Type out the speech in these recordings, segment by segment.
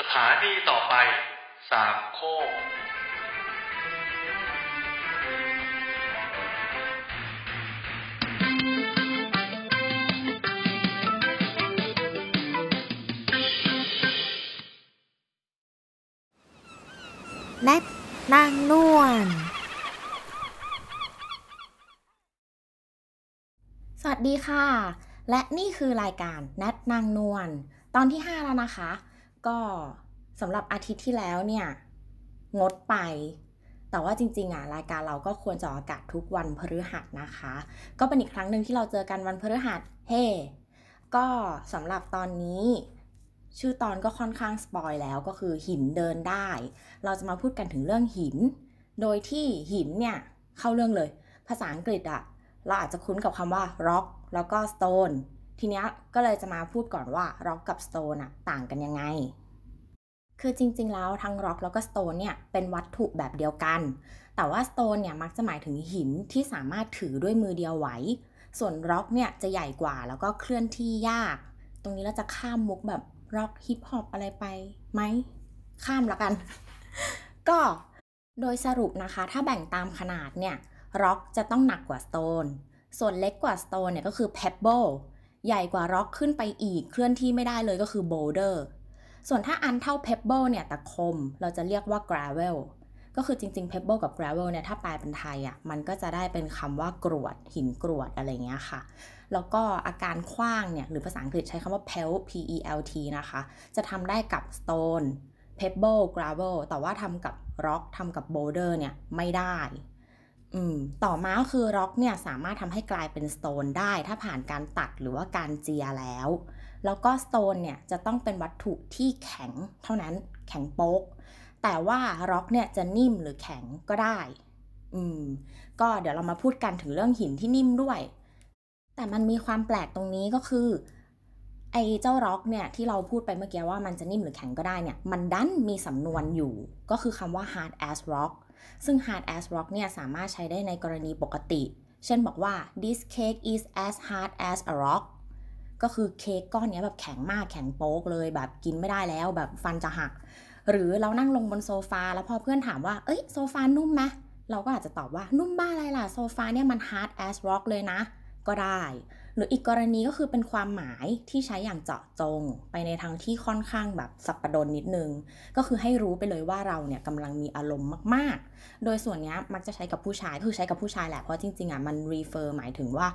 สถานีต่อไป สามโคกแนทนางนวล สวัสดีค่ะ และนี่คือรายการแนทนางนวล ตอนที่ 5 แล้วนะคะ ก็สำหรับอาทิตย์ที่แล้วเนี่ยงดไป แต่ว่าจริงๆอะรายการเราก็ควรจะออากาศทุกวันพฤหัสนะคะ ก็เป็นอีกครั้งหนึ่งที่เราเจอกันวันพฤหัสเฮ้ก็สำหรับตอนนี้ชื่อตอนก็ค่อนข้างสปอยแล้วก็คือหินเดินได้ เราจะมาพูดกันถึงเรื่องหิน โดยที่หินเนี่ยเข้าเรื่องเลย ภาษาอังกฤษอะเราอาจจะคุ้นกับคำว่า rock แล้วก็ stone ทีเนี้ยก็เลยจะมาพูดก่อนว่า rock กับ stone อะต่างกันยังไง คือจริงๆแล้วทั้ง rock แล้วก็ stone เนี่ยเป็นวัตถุแบบเดียวกัน แต่ว่า stone เนี่ยมักจะหมายถึงหินที่สามารถถือด้วยมือเดียวไหว ส่วน rock เนี่ยจะใหญ่กว่าแล้วก็เคลื่อนที่ยาก ตรงนี้เราจะข้ามมุกแบบ rock hip hop อะไรไปไหม ข้ามแล้วกัน ก็โดยสรุปนะคะ ถ้าแบ่งตามขนาดเนี่ย rock จะต้องหนักกว่า stone ส่วนเล็กกว่า stone เนี่ยก็คือ pebble ใหญ่กว่า rock ขึ้นไปอีก เคลื่อนที่ไม่ได้เลยก็คือ boulder ส่วนถ้าอันเท่า pebble เนี่ยแต่คมเราจะเรียกว่า gravel ก็คือจริงๆ pebble กับ gravel เนี่ยถ้าแปลเป็นไทยอะ่ะมันก็จะได้เป็นคำว่ากรวด หินกรวดอะไรเงี้ยค่ะ แล้วก็อาการคว้างเนี่ยหรือภาษาอังกฤษใช้คำว่า pelt p e l t นะคะ จะทำได้กับ stone pebble gravel แต่ว่าทำกับ rock ทำกับ boulder เนี่ยไม่ได้ ต่อมาก็คือ rock เนี่ยสามารถทำให้กลายเป็น stone ได้ถ้าผ่านการตัดหรือว่าการเจียแล้ว แล้วก็ stone เนี่ยจะต้องเป็นวัตถุที่แข็งเท่านั้นแข็งโป๊ก แต่ว่า rock เนี่ยจะนิ่มหรือแข็งก็ได้ อืม ก็เดี๋ยวเรามาพูดกันถึงเรื่องหินที่นิ่มด้วย แต่มันมีความแปลกตรงนี้ก็คือไอ้เจ้าร็อกเนี่ยที่เราพูดไปเมื่อกี้ว่ามันจะนิ่มหรือแข็งก็ได้เนี่ย มันดันมีสำนวนอยู่ ก็คือคำว่า hard as rock ซึ่ง hard as rock เนี่ยสามารถใช้ได้ในกรณีปกติ เช่นบอกว่า this cake is as hard as a rock ก็คือเค้กก้อนเนี้ยแบบแข็งมากแข็งโป๊กเลยแบบกินไม่ได้แล้วแบบฟันจะหัก หรือเรานั่งลงบนโซฟาแล้วพอเพื่อนถามว่า เอ้ยโซฟานุ่มไหมเราก็อาจจะตอบว่านุ่มบ้าอะไรล่ะโซฟาเนี่ยมัน hard as rock เลยนะ ก็ได้ หรืออีกกรณีก็คือเป็นความหมายที่ใช้อย่างเจาะจง ไปในทางที่ค่อนข้างแบบสับปะดนนิดนึง ก็คือให้รู้ไปเลยว่าเราเนี่ยกำลังมีอารมณ์มาก ๆ โดยส่วนนี้มักจะใช้กับผู้ชายคือใช้กับผู้ชายแหละ เพราะจริงๆอะมัน refer หมายถึงว่า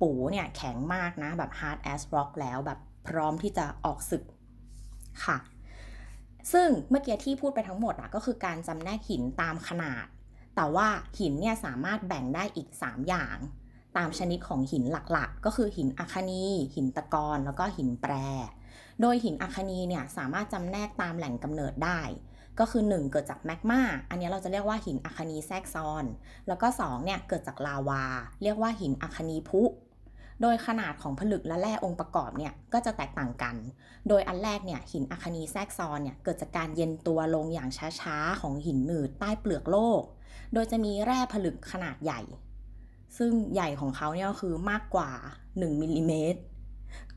ปูเนี่ยแข็งมากนะแบบ hard as rock แล้วแบบพร้อมที่จะออกศึกค่ะ ซึ่งเมื่อกี้ที่พูดไปทั้งหมดอะก็คือการจำแนกหินตามขนาด แต่ว่าหินเนี่ยสามารถแบ่งได้อีก 3 อย่าง ตามชนิดของหินหลักๆ ก็คือหินอัคนี หินตะกอนแล้วก็หินแปร โดยหินอัคนีเนี่ยสามารถจำแนกตามแหล่งกำเนิดได้ ก็คือ 1 เกิดจากแมกมา อันนี้เราจะเรียกว่าหินอัคนีแทรกซ้อน แล้วก็2เนี่ยเกิดจากลาวา เรียกว่าหินอัคนีพุ โดยขนาดของผลึกและแร่องค์ประกอบเนี่ยก็จะแตกต่างกัน โดยอันแรกเนี่ยหินอัคนีแทรกซ้อนเนี่ยเกิดจากการเย็นตัวลงอย่างช้าๆของหินหนืดใต้เปลือกโลก โดยจะมีแร่ผลึกขนาดใหญ่ ซึ่งใหญ่ของเขาเนี่ยก็คือมากกว่า 1มิลลิเมตร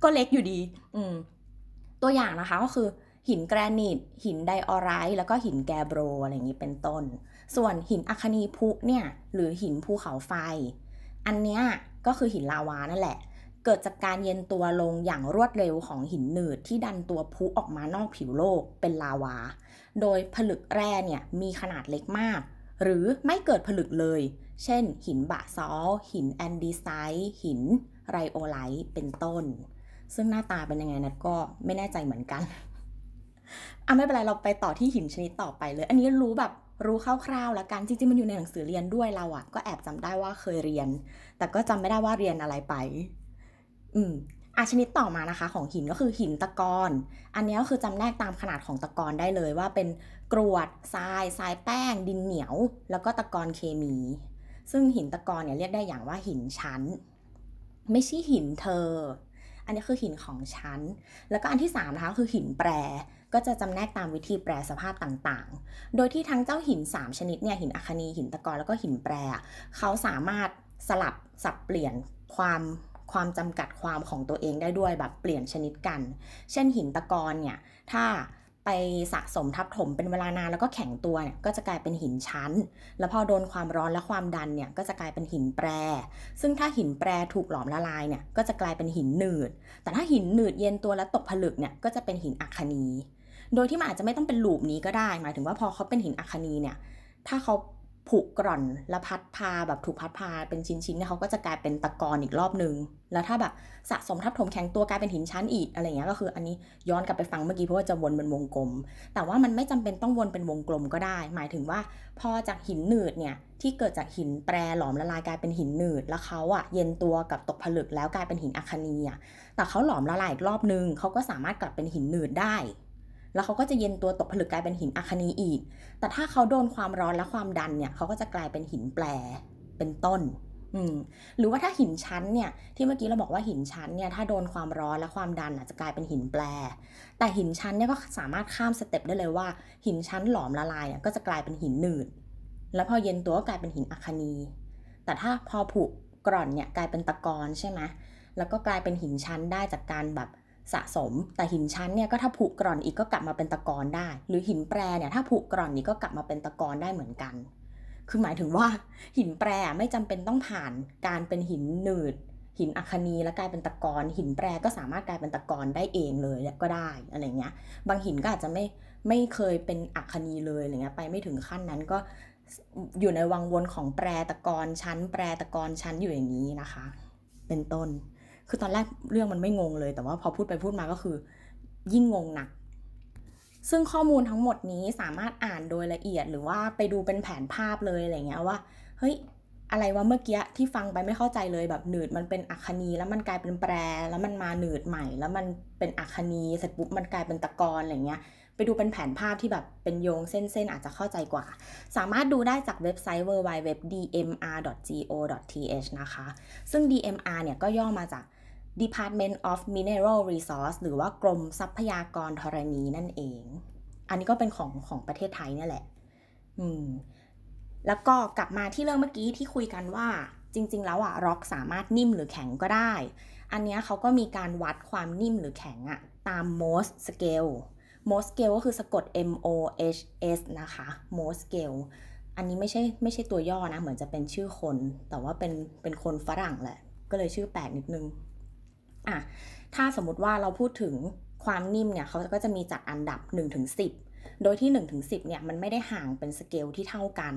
ก็เล็กอยู่ดี อืม ตัวอย่างนะคะก็คือหินแกรนิต หินไดออไรต์แล้วก็หินแกโบรอะไรอย่างนี้เป็นต้น ส่วนหินอัคนีพุเนี่ย หรือหินภูเขาไฟ อันเนี้ยก็คือหินลาวานั่นแหละ เกิดจากการเย็นตัวลงอย่างรวดเร็วของหินหนืดที่ดันตัวพุออกมานอกผิวโลกเป็นลาวา โดยผลึกแร่เนี่ยมีขนาดเล็กมาก หรือไม่เกิดผลึกเลย เช่น หินบะซอลหินแอนดีไซต์หินไรโอไลท์เป็นต้น ซึ่งหน้าตาเป็นยังไงนัดก็ไม่แน่ใจเหมือนกันอะไม่เป็นไรเราไปต่อที่หินชนิดต่อไปเลย อันนี้รู้แบบรู้คร่าวๆแล้วกัน จริงๆมันอยู่ในหนังสือเรียนด้วยเราอะก็แอบจำได้ว่าเคยเรียน แต่ก็จำไม่ได้ว่าเรียนอะไรไป อืมอาชนิดต่อมานะคะ ของหินก็คือหินตะกอนอันนี้ก็คือจำแนกตามขนาดของตะกอนได้เลยว่าเป็นกรวดทรายทรายแป้ง ดินเหนียว แล้วก็ตะกอนเคมี ซึ่งหินตะกอนเนี่ยเรียกได้อย่างว่าหินชั้น ไม่ใช่หินเธอ อันนี้คือหินของชั้น แล้วก็อันที่3นะคะคือหินแปรก็จะจำแนกตามวิธีแปรสภาพต่างๆ โดยที่ทั้งเจ้าหิน 3 ชนิดเนี่ยหินอัคนีหินตะกอนแล้วก็หินแปร เขาสามารถสลับสับเปลี่ยนความความจำกัดความของตัวเองได้ด้วยแบบเปลี่ยนชนิดกัน เช่นหินตะกอนเนี่ยถ้า ไปสะสมทับถมเป็นเวลานานแล้วก็แข็งตัวเนี่ยก็จะกลายเป็นหินชั้น แล้วพอโดนความร้อนและความดันเนี่ยก็จะกลายเป็นหินแปร ซึ่งถ้าหินแปรถูกหลอมละลายเนี่ยก็จะกลายเป็นหินหนืด แต่ถ้าหินหนืดเย็นตัวและตกผลึกเนี่ยก็จะเป็นหินอัคนี โดยที่มันอาจจะไม่ต้องเป็นหลูปนี้ก็ได้ หมายถึงว่าพอเขาเป็นหินอัคนีเนี่ยถ้าเขา ผุกร่อนและพัดพาแบบถูกพัดพาเป็นชิ้นๆเนี่ยเขาก็จะกลายเป็นตะกอนอีกรอบหนึ่งแล้วถ้าแบบสะสมทับถมแข็งตัวกลายเป็นหินชั้นอีกอะไรเงี้ยก็คืออันนี้ย้อนกลับไปฟังเมื่อกี้เพราะว่าจะวนเป็นวงกลม แต่ว่ามันไม่จำเป็นต้องวนเป็นวงกลมก็ได้ หมายถึงว่าพอจากหินหนืดเนี่ยที่เกิดจากหินแปรหลอมละลายกลายเป็นหินหนืด แล้วเขาอะเย็นตัวกับตกผลึกแล้วกลายเป็นหินอัคนีอะแต่เขาหลอมละลายอีกรอบนึงเขาก็สามารถกลับเป็นหินหนืดได้ แล้วเขาก็จะเย็นตัวตกผลึกกลายเป็นหินอัคนีอีก แต่ถ้าเขาโดนความร้อนและความดันเนี่ยเขาก็จะกลายเป็นหินแปรเป็นต้นหรือว่าถ้าหินชั้นเนี่ยที่เมื่อกี้เราบอกว่าหินชั้นเนี่ยถ้าโดนความร้อนและความดันอาจจะกลายเป็นหินแปร แต่หินชั้นเนี่ยก็สามารถข้ามสเต็ปได้เลยว่า หินชั้นหลอมละลายเนี่ยก็จะกลายเป็นหินหนืด แล้วพอเย็นตัวก็กลายเป็นหินอัคนี แต่ถ้าพอผุกร่อนเนี่ยกลายเป็นตะกอนใช่ไหมแล้วก็กลายเป็นหินชั้นได้จากการแบบ สะสม แต่หินชั้นเนี่ยก็ถ้าผุกร่อนอีกก็กลับมาเป็นตะกอนได้ หรือหินแปรเนี่ยถ้าผุกร่อนอีกก็กลับมาเป็นตะกอนได้เหมือนกัน คือหมายถึงว่าหินแปรไม่จำเป็นต้องผ่านการเป็นหินหนืด หินอัคนีแล้วกลายเป็นตะกอนหินแปรก็สามารถกลายเป็นตะกอนได้เองเลยก็ได้อะไรเงี้ย บางหินก็อาจจะไม่ไม่เคยเป็นอัคนีเลยอะไรเงี้ยไปไม่ถึงขั้นนั้นก็อยู่ในวังวนของแปรตะกอนชั้น แปรตะกอนชั้นอยู่อย่างนี้นะคะ เป็นต้น คือตอนแรกเรื่องมันไม่งงเลย แต่ว่าพอพูดไปพูดมาก็คือ ยิ่งงงหนัก ซึ่งข้อมูลทั้งหมดนี้สามารถอ่านโดยละเอียด หรือว่าไปดูเป็นแผนภาพเลยอะไรเงี้ยว่า เฮ้ยอะไรวะเมื่อกี้ที่ฟังไปไม่เข้าใจเลยแบบหนืดมันเป็นอัคนีแล้วมันกลายเป็นแปร แล้วมันมาหนืดใหม่ แล้วมันเป็นอัคนีเสร็จปุ๊บมันกลายเป็นตะกอนอะไรเงี้ยไปดูเป็นแผนภาพที่แบบเป็นโยงเส้นๆอาจจะเข้าใจกว่า สามารถดูได้จากเว็บไซต์ www.dmr.go.th นะคะ ซึ่ง DMR เนี่ยก็ย่อมาจาก Department of Mineral Resource หรือว่ากรมทรัพยากรธรณีนั่นเอง อันนี้ก็เป็นของของประเทศไทยนี่แหละ อืม แล้วก็กลับมาที่เรื่องเมื่อกี้ที่คุยกันว่า จริง ๆ แล้วอะร็อกสามารถนิ่มหรือแข็งก็ได้ อันนี้เขาก็มีการวัดความนิ่มหรือแข็งอะตาม Mohs scale Mohs scale ก็คือสะกด M O H S นะคะ Mohs scale อันนี้ไม่ใช่ไม่ใช่ตัวย่อนะ เหมือนจะเป็นชื่อคน แต่ว่าเป็นเป็นคนฝรั่งแหละ ก็เลยชื่อแปลกนิดนึง อะถ้าสมมติว่าเราพูดถึงความนิ่มเนี่ยเขาก็จะมีจัดอันดับ 1-10 โดยที่ 1-10เนี่ยมันไม่ได้ห่างเป็นสเกลที่เท่ากัน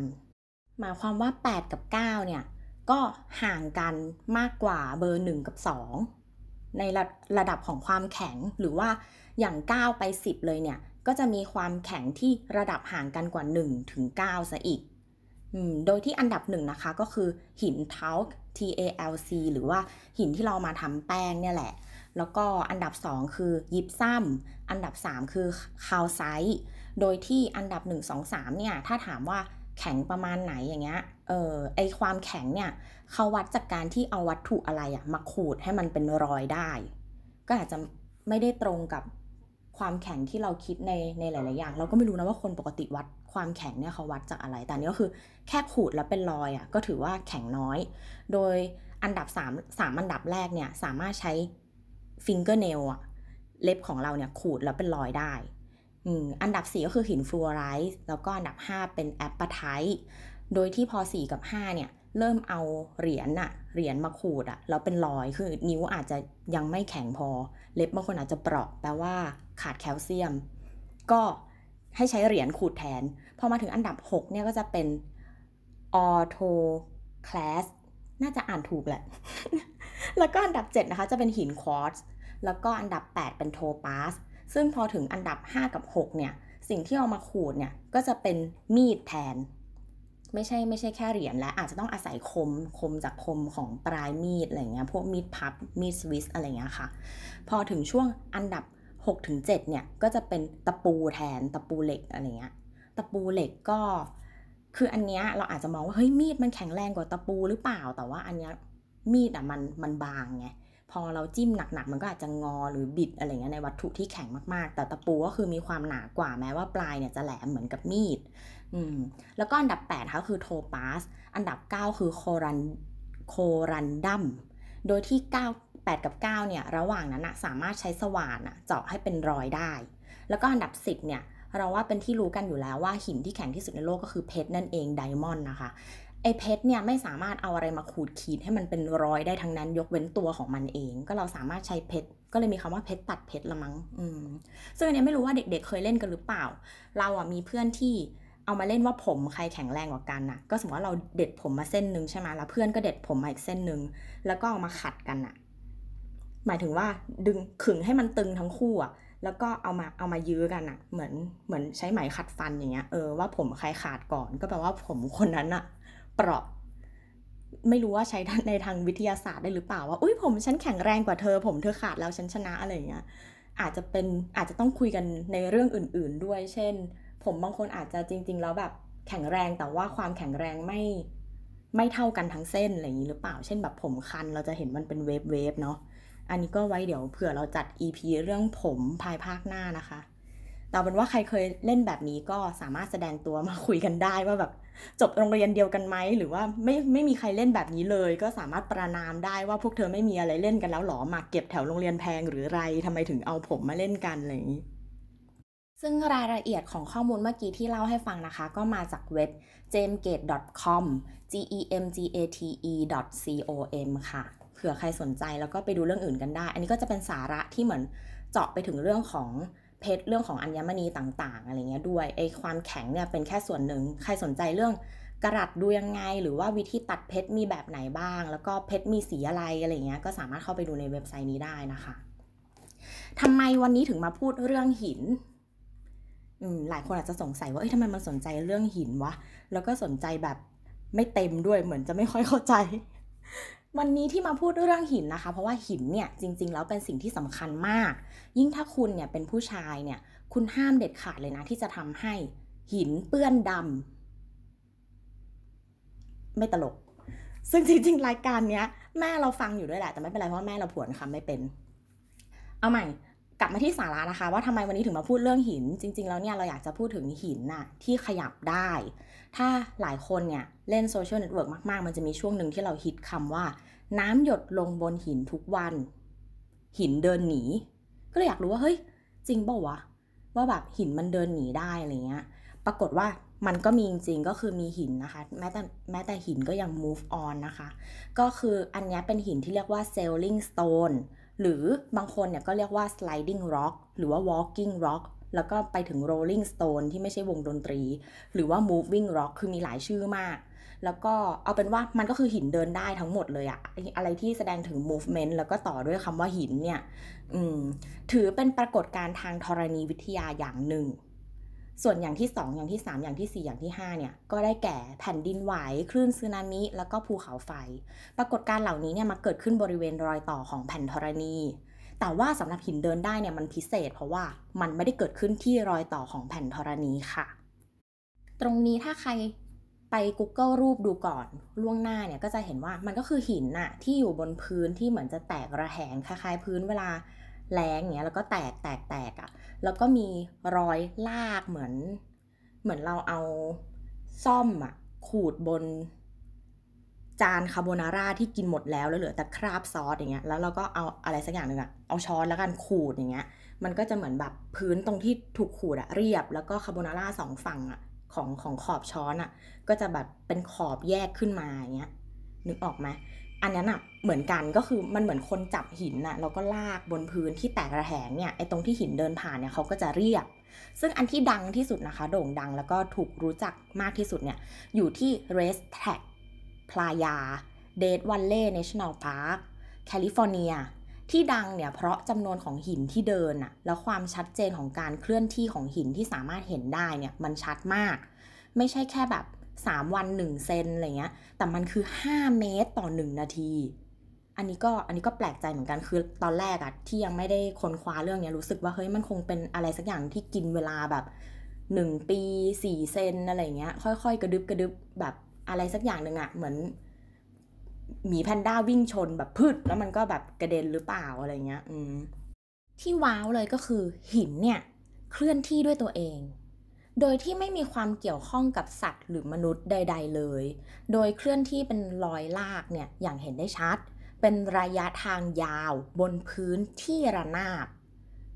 หมายความว่า 8 กับ 9 เนี่ยก็ห่างกันมากกว่าเบอร์ 1 กับ 2 ในระระดับของความแข็งหรือว่าอย่าง 9 ไป 10 เลยเนี่ย ก็จะมีความแข็งที่ระดับห่างกันกว่า 1 ถึง 9 ซะอีก โดยที่อันดับหนึ่งนะคะก็คือหินเทา TALC หรือว่าหินที่เรามาทำแป้งเนี่ยแหละ แล้วก็อันดับ 2 คือยิปซัมอันดับ 3 คือคาวไซต์โดยที่อันดับ 1 2 3 เนี่ยถ้าถามว่าแข็งประมาณไหนอย่างเงี้ย เออไอ้ความแข็งเนี่ยเขาวัดจากการที่เอาวัตถุอะไรอะมาขูดให้มันเป็นรอยได้ ก็อาจจะไม่ได้ตรงกับความแข็งที่เราคิดในในหลาย ๆ อย่าง เราก็ไม่รู้นะว่าคนปกติวัด ความแข็งเนี่ยเขาวัดจากอะไร แต่นี่ก็คือแค่ขูดแล้วเป็นรอยอะ่ะก็ถือว่าแข็งน้อย โดยอันดับ3 3อันดับแรกเนี่ยสามารถใช้ fingernail อะเล็บของเราเนี่ยขูดแล้วเป็นรอยได้อันดับ 4 ก็คือหิน fluorite แล้วก็อันดับ 5 เป็น apatite โดยที่พอ 4 กับ 5 เนี่ย เริ่มเอาเหรียญอะเหรียญมาขูดอะแล้วเป็นรอยคือนิ้วอาจจะยังไม่แข็งพอ เล็บบางคนอาจจะเปราะแปลว่าขาดแคลเซียม ก็ ให้ใช้เหรียญขูดแทน พอมาถึงอันดับ 6 เนี่ยก็จะเป็น orthoclase น่าจะอ่านถูกแหละ แล้วก็อันดับ 7 นะคะ จะเป็นหินควอตซ์ แล้วก็อันดับ 8 เป็นโทปาส ซึ่งพอถึงอันดับ 5 กับ 6 เนี่ย สิ่งที่เอามาขูดเนี่ย ก็จะเป็นมีดแทน ไม่ใช่ไม่ใช่แค่เหรียญแล้วอาจจะต้องอาศัยคม คมจากคมของปลายมีดอะไรเงี้ย พวกมีดพับ มีดสวิสอะไรเงี้ยค่ะ พอถึงช่วงอันดับ 6ถึง7เนี่ยก็จะเป็นตะปูแทนตะปูเหล็กอะไรเงี้ยตะปูเหล็กก็ คืออันเนี้ยเราอาจจะมองว่าเฮ้ยมีดมันแข็งแรงกว่าตะปูหรือเปล่า แต่ว่าอันเนี้ยมีดอะมันมันบางไงพอเราจิ้มหนักๆ มันก็อาจจะงอหรือบิดอะไรเงี้ยในวัตถุที่แข็งมากๆ แต่ตะปูก็คือมีความหนากว่าแม้ว่าปลายเนี่ยจะแหลมเหมือนกับมีด อืม แล้วก็อันดับ8ค่ะคือโทปาส อันดับ 9 คือโครันโครันดัม โดยที่ 9 8 กับ 9 เนี่ย ระหว่างนั้นนะสามารถใช้สว่านเจาะให้เป็นรอยได้ แล้วก็อันดับ 10 เนี่ย เราว่าเป็นที่รู้กันอยู่แล้วว่าหินที่แข็งที่สุดในโลกก็คือเพชรนั่นเองไดมอนด์นะคะไอเพชรเนี่ยไม่สามารถเอาอะไรมาขูดขีดให้มันเป็นรอยได้ทั้งนั้น ยกเว้นตัวของมันเอง ก็เราสามารถใช้เพชรก็เลยมีคำว่าเพชรตัดเพชรละมั้งอืมซึ่งอันนี้ไม่รู้ว่าเด็กๆเคยเล่นกันหรือเปล่า เราอะมีเพื่อนที่เอามาเล่นว่าผมใครแข็งแรงกว่ากันน่ะ ก็สมมติว่าเราเด็ดผมมาเส้นหนึ่งใช่ไหมแล้วเพื่อนก็เด็ดผมมาอีกเส้นหนึ่งแล้วก็เอามาขัดกันน่ะ หมายถึงว่าดึงขึงให้มันตึงทั้งคู่อะแล้วก็เอามาเอามายื้อกันอะเหมือนเหมือนใช้ไหมขัดฟันอย่างเงี้ยเออว่าผมใครขาดก่อนก็แปลว่าผมคนนั้นอะเปราะ ไม่รู้ว่าใช้ในทางวิทยาศาสตร์ได้หรือเปล่าว่าอุ้ยผมฉันแข็งแรงกว่าเธอ ผมเธอขาดแล้วฉันชนะอะไรอย่างเงี้ยอาจจะเป็นอาจจะต้องคุยกันในเรื่องอื่น ๆ ด้วย เช่น ผมบางคนอาจจะจริง ๆ แล้วแบบแข็งแรงแต่ว่าความแข็งแรงไม่ไม่เท่ากันทั้งเส้นอะไรอย่างนี้หรือเปล่า เช่นแบบผมคันเราจะเห็นมันเป็นเวฟเวฟเนาะ อันนี้ก็ไว้เดี๋ยวเผื่อเราจัด EP เรื่องผมภายภาคหน้านะคะแต่เป็นว่าใครเคยเล่นแบบนี้ก็สามารถแสดงตัวมาคุยกันได้ว่าแบบจบโรงเรียนเดียวกันไหมหรือว่าไม่ไม่มีใครเล่นแบบนี้เลย ก็สามารถประนามได้ว่าพวกเธอไม่มีอะไรเล่นกันแล้วหรอมาเก็บแถวโรงเรียนแพงหรือไรทำไมถึงเอาผมมาเล่นกันอะไรอย่างนี้ซึ่งรายละเอียดของข้อมูลเมื่อกี้ที่เล่าให้ฟังนะคะ ก็มาจากเว็บ jamgate.com g e m g a t e .com ค่ะ ผื่อใครสนใจแล้วก็ไปดูเรื่องอื่นกันได้ อันนี้ก็จะเป็นสาระที่เหมือนเจาะไปถึงเรื่องของเพชรเรื่องของอัญมณีต่างๆอะไรเงี้ยด้วยไอความแข็งเนี่ยเป็นแค่ส่วนหนึ่งใครสนใจเรื่องกระดัดดูยังไง หรือว่าวิธีตัดเพชรมีแบบไหนบ้าง แล้วก็เพชรมีสีอะไรอะไรเงี้ยก็สามารถเข้าไปดูในเว็บไซต์นี้ได้นะคะทำไมวันนี้ถึงมาพูดเรื่องหินอืมหลายคนอาจจะสงสัยว่าเอ้ยทำไมมันสนใจเรื่องหินวะ แล้วก็สนใจแบบไม่เต็มด้วยเหมือนจะไม่ค่อยเข้าใจ วันนี้ที่มาพูดเรื่องหินนะคะ เพราะว่าหินเนี่ยจริง ๆ แล้วเป็นสิ่งที่สำคัญมาก ยิ่งถ้าคุณเนี่ยเป็นผู้ชายเนี่ย คุณห้ามเด็ดขาดเลยนะ ที่จะทำให้หินเปื้อนดำไม่ตลก ซึ่งจริง ๆ รายการเนี้ย แม่เราฟังอยู่ด้วยแหละ แต่ไม่เป็นไรเพราะแม่เราผวนคำไม่เป็น เอาใหม่กลับมาที่สาระนะคะ ว่าทำไมวันนี้ถึงมาพูดเรื่องหิน จริง ๆ แล้วเนี่ยเราอยากจะพูดถึงหินน่ะที่ขยับได้ ถ้าหลายคนเนี่ยเล่นโซเชียลเน็ตเวิร์กมาก ๆ มันจะมีช่วงหนึ่งที่เราฮิตคำว่า น้ำหยดลงบนหินทุกวัน หินเดินหนี ก็เลยอยากรู้ว่า เฮ้ย จริงเปล่าวะ ว่าแบบหินมันเดินหนีได้อะไรเงี้ย ปรากฏว่ามันก็มีจริงๆก็คือมีหินนะคะ แม้แต่แม้แต่หินก็ยัง move on นะคะ ก็คืออันนี้เป็นหินที่เรียกว่า sailing stone หรือบางคนเนี่ยก็เรียกว่า sliding rock หรือว่า walking rock แล้วก็ไปถึง rolling stone ที่ไม่ใช่วงดนตรี หรือว่า moving rock คือมีหลายชื่อมาก แล้วก็เอาเป็นว่ามันก็คือหินเดินได้ทั้งหมดเลยอะอะไรที่แสดงถึง movement แล้วก็ต่อด้วยคำว่าหินเนี่ยถือเป็นปรากฏการณ์ทางธรณีวิทยาอย่างหนึ่ง ส่วนอย่างที่ 2 อย่างที่ 3 อย่างที่ 4 อย่างที่ 5 เนี่ย ก็ได้แก่แผ่นดินไหว คลื่นสึนามิ แล้วก็ภูเขาไฟ ปรากฏการณ์เหล่านี้เนี่ยมาเกิดขึ้นบริเวณรอยต่อของแผ่นธรณี แต่ว่าสำหรับหินเดินได้เนี่ยมันพิเศษ เพราะว่ามันไม่ได้เกิดขึ้นที่รอยต่อของแผ่นธรณีค่ะ ตรงนี้ถ้าใครไป Google รูปดูก่อนล่วงหน้าเนี่ยก็จะเห็นว่ามันก็คือหินน่ะที่อยู่บนพื้นที่เหมือนจะแตกระแหงคล้ายๆพื้นเวลาแรงเงี้ยแล้วก็แตกแตกแตกอะ่ะแล้วก็มีรอยลากเหมือน เหมือนเราเอาซ่อมอะ่ะขูดบน จานคาโบนาร่าที่กินหมดแล้วแล้วเหลือแต่คราบซอสอย่างเงี้ยแล้วเราก็เอาอะไรสักอย่างหนึ่งอะเอาช้อนแล้วกันขูดอย่างเงี้ยมันก็จะเหมือนแบบพื้นตรงที่ถูกขูดอะเรียบ แล้วก็คาโบนาร่าสองฝั่งอะของของขอบช้อนอะก็จะแบบเป็นขอบแยกขึ้นมาอย่างเงี้ยนึกออกไหมอันนั้นอะเหมือนกันก็คือมันเหมือนคนจับหินอะแล้วก็ลากบนพื้นที่แตกระแหงเนี่ยไอ้ตรงที่หินเดินผ่านเนี่ยเขาก็จะเรียบ ซึ่งอันที่ดังที่สุดนะคะ โด่งดังแล้วก็ถูกรู้จักมากที่สุดเนี่ยอยู่ที่ Race Track Playa Dead Valley National Park แคลิฟอร์เนีย ที่ดังเนี่ยเพราะจำนวนของหินที่เดินอะแล้วความชัดเจนของการเคลื่อนที่ของหินที่สามารถเห็นได้เนี่ยมันชัดมาก ไม่ใช่แค่แบบ 3 วัน 1 เซนอะไรเงี้ย แต่มันคือ 5 เมตรต่อ 1 นาที อันนี้ก็อันนี้ก็แปลกใจเหมือนกันคือตอนแรกอะที่ยังไม่ได้ค้นคว้าเรื่องเนี้ยรู้สึกว่าเฮ้ยมันคงเป็นอะไรสักอย่างที่กินเวลาแบบ1ปี4เซนอะไรเงี้ย ค่อยๆ กระดึบกระดึบแบบ อะไรสักอย่างหนึ่งอะเหมือนหมีแพนด้าวิ่งชนแบบพืดแล้วมันก็แบบกระเด็นหรือเปล่าอะไรเงี้ย อืมที่ว้าวเลยก็คือหินเนี่ย เคลื่อนที่ด้วยตัวเอง โดยที่ไม่มีความเกี่ยวข้องกับสัตว์หรือมนุษย์ใด ๆ เลย โดยเคลื่อนที่เป็นรอยลากเนี่ยอย่างเห็นได้ชัด เป็นระยะทางยาวบนพื้นที่ระนาบ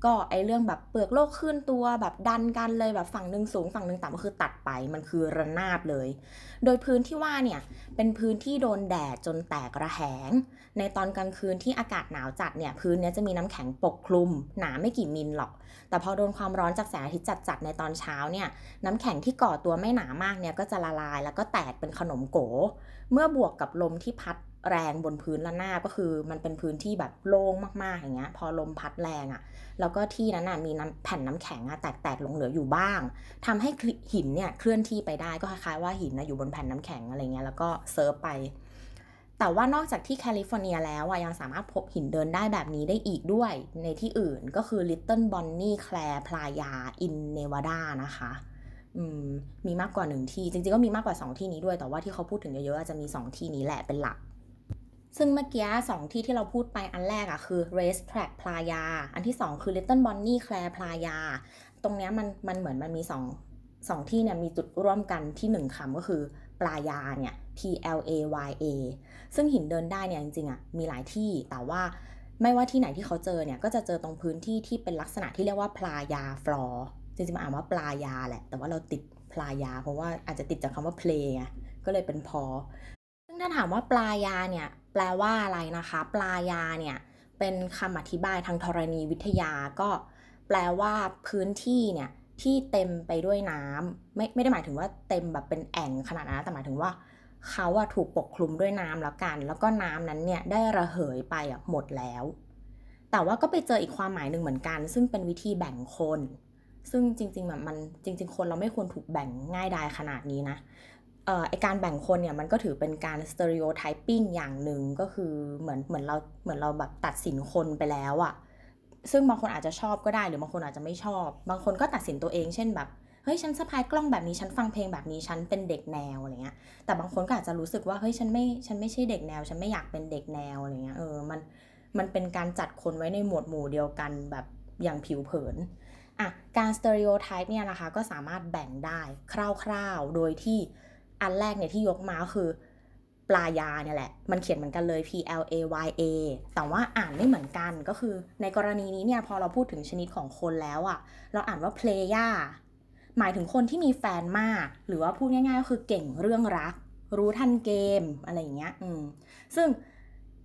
ก็ไอเรื่องแบบเปลือกโลกขึ้นตัวแบบดันกันเลยแบบฝั่งหนึ่งสูงฝั่งหนึ่งต่ำก็คือตัดไปมันคือระนาบเลย โดยพื้นที่ว่าเนี่ยเป็นพื้นที่โดนแดดจนแตกระแหง ในตอนกลางคืนที่อากาศหนาวจัดเนี่ยพื้นเนี้ยจะมีน้ำแข็งปกคลุม หนาไม่กี่มิลหรอก แต่พอโดนความร้อนจากแสงอาทิตย์จัดๆในตอนเช้าเนี่ยน้ำแข็งที่ก่อตัวไม่หนามากเนี่ยก็จะละลาย แล้วก็แตกเป็นขนมโก เมื่อบวกกับลมที่พัด แรงบนพื้นละหน้าบก็คือมันเป็นพื้นที่แบบโล่งมากๆอย่างเงี้ย พอลมพัดแรงอะ่ะ แล้วก็ที่นั้นน่ะมีน้ำแผ่นน้ำแข็งอะแตกๆลงเหลืออยู่บ้างทำให้หินเนี่ยเคลื่อนที่ไปได้ก็คล้ายๆว่าหินนะอยู่บนแผ่นน้ำแข็งอะไรเงี้ยแล้วก็เซิร์ฟไป แต่ว่านอกจากที่แคลิฟอร์เนียแล้วอะยังสามารถพบหินเดินได้แบบนี้ได้อีกด้วยในที่อื่นก็คือ Little Bonnie Claire Playa in Nevada นะคะมีมากกว่าหนึ่งที่ จริงๆก็มีมากกว่า 2 ที่นี้ด้วยแต่ว่าที่เขาพูดถึงเยอะๆอาจจะมี 2 ที่นี้แหละเป็นหลัก ซึ่งเมื่อกี้สองที่ที่เราพูดไปอันแรกอะคือ Race Track Playa อันที่2คือ Little Bonnie Claire Playa ตรงนี้มันมันเหมือนมันมี2 2ที่เนี่ยมีจุดร่วมกันที่1คำก็คือปลายาเนี่ย P L A Y A ซึ่งหินเดินได้เนี่ยจริงๆอะมีหลายที่แต่ว่าไม่ว่าที่ไหนที่เขาเจอเนี่ยก็จะเจอตรงพื้นที่ที่เป็นลักษณะที่เรียกว่าปลายาฟลอร์จริงๆมันอ่านว่าปลายาแหละ แต่ว่าเราติดปลายา เพราะว่าอาจจะติดจากคำว่าเพลงไงก็เลยเป็นพอ ซึ่งถ้าถามว่าปลายาเนี่ย แปลว่าอะไรนะคะ ปลายาเนี่ยเป็นคำอธิบายทางธรณีวิทยาก็แปลว่าพื้นที่เนี่ยที่เต็มไปด้วยน้ำไม่ไม่ได้หมายถึงว่าเต็มแบบเป็นแอ่งขนาดนั้นแต่หมายถึงว่าเขาอะถูกปกคลุมด้วยน้ำแล้วกัน แล้วก็น้ำนั้นเนี่ยได้ระเหยไปอะหมดแล้ว แต่ว่าก็ไปเจออีกความหมายหนึ่งเหมือนกัน ซึ่งเป็นวิธีแบ่งคน ซึ่งจริงๆแบบมันจริง ๆ คนเราไม่ควรถูกแบ่งง่ายดายขนาดนี้นะ ไอการแบ่งคนเนี่ยมันก็ถือเป็นการ stereotyping อย่างหนึ่งก็คือเหมือนเหมือนเราเหมือนเราแบบตัดสินคนไปแล้วอะซึ่งบางคนอาจจะชอบก็ได้หรือบางคนอาจจะไม่ชอบ บางคนก็ตัดสินตัวเองเช่นแบบเฮ้ยฉันสะพายกล้องแบบนี้ฉันฟังเพลงแบบนี้ฉันเป็นเด็กแนวอะไรเงี้ยแต่บางคนก็อาจจะรู้สึกว่าเฮ้ยฉันไม่ฉันไม่ใช่เด็กแนว ฉันไม่อยากเป็นเด็กแนวอะไรเงี้ยเออมันมันเป็นการจัดคนไว้ในหมวดหมู่เดียวกันแบบอย่างผิวเผินอะการสเตอริโอไทป์เนี่ยนะคะก็สามารถแบ่งได้คร่าวๆ โดยที่ อันแรกเนี่ยที่ยกมาคือ ปลายาเนี่ยแหละ มันเขียนเหมือนกันเลย P L A Y A แต่ว่าอ่านไม่เหมือนกันก็คือ ในกรณีนี้เนี่ยพอเราพูดถึงชนิดของคนแล้วอะ่ะ เราอ่านว่า playa หมายถึงคนที่มีแฟนมาก หรือว่าพูดง่ายๆก็คือเก่งเรื่องรัก รู้ทันเกมอะไรอย่างเงี้ย อืม ซึ่ง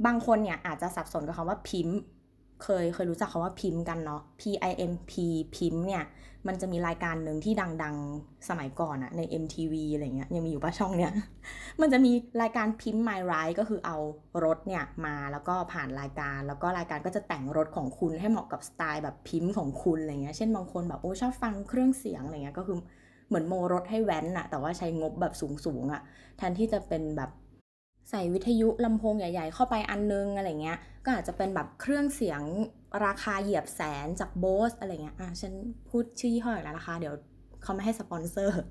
บางคนเนี่ยอาจจะสับสนกับคำว่าพิมพ์ เคยเคยรู้จักคาว่าพิมพ์กันเนาะ P I M P พิมพ์เนี่ย มันจะมีรายการหนึ่งที่ดังๆสมัยก่อนอะใน MTV อะไรเงี้ยยังมีอยู่ป่ะช่องเนี้ยมันจะมีรายการพิมพ์ My Ride ก็คือเอารถเนี่ยมาแล้วก็ผ่านรายการ แล้วก็รายการก็จะแต่งรถของคุณให้เหมาะกับสไตล์แบบพิมพ์ของคุณอะไรเงี้ยเช่นบางคนแบบโอ้ชอบฟังเครื่องเสียงอะไรเงี้ยก็คือเหมือนโมรถให้แว้นอะแต่ว่าใช้งบแบบสูงๆอะแทนที่จะเป็นแบบ ใส่วิทยุลำโพงใหญ่ ๆ เข้าไปอันนึงอะไรเงี้ย ก็อาจจะเป็นแบบเครื่องเสียงราคาเหยียบแสนจาก Bose อะไรเงี้ย อะฉันพูดชื่อยี่ห้อแล้วนะคะ เดี๋ยวเขาไม่ให้สปอนเซอร์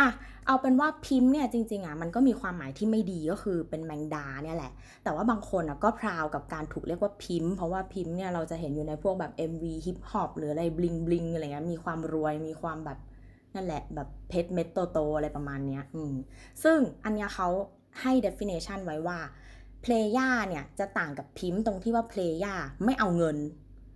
อะ เอาเป็นว่า pimp เนี่ยจริงๆอะมันก็มีความหมายที่ไม่ดีก็คือเป็นแมงดาเนี่ยแหละ แต่ว่าบางคนอะก็ proud กับการถูกเรียกว่า pimp เพราะว่า pimp เนี่ยเราจะเห็นอยู่ในพวกแบบ MV ฮิปฮอปหรืออะไร bling bling อะไรเงี้ย มีความรวย มีความแบบนั่นแหละแบบเพชรเม็ดโตๆอะไรประมาณเนี้ย อืม ซึ่งอันเนี้ยเขา ให้ definition ไว้ว่า player เนี่ยจะต่างกับพิมพ์ตรงที่ว่า player ไม่เอาเงิน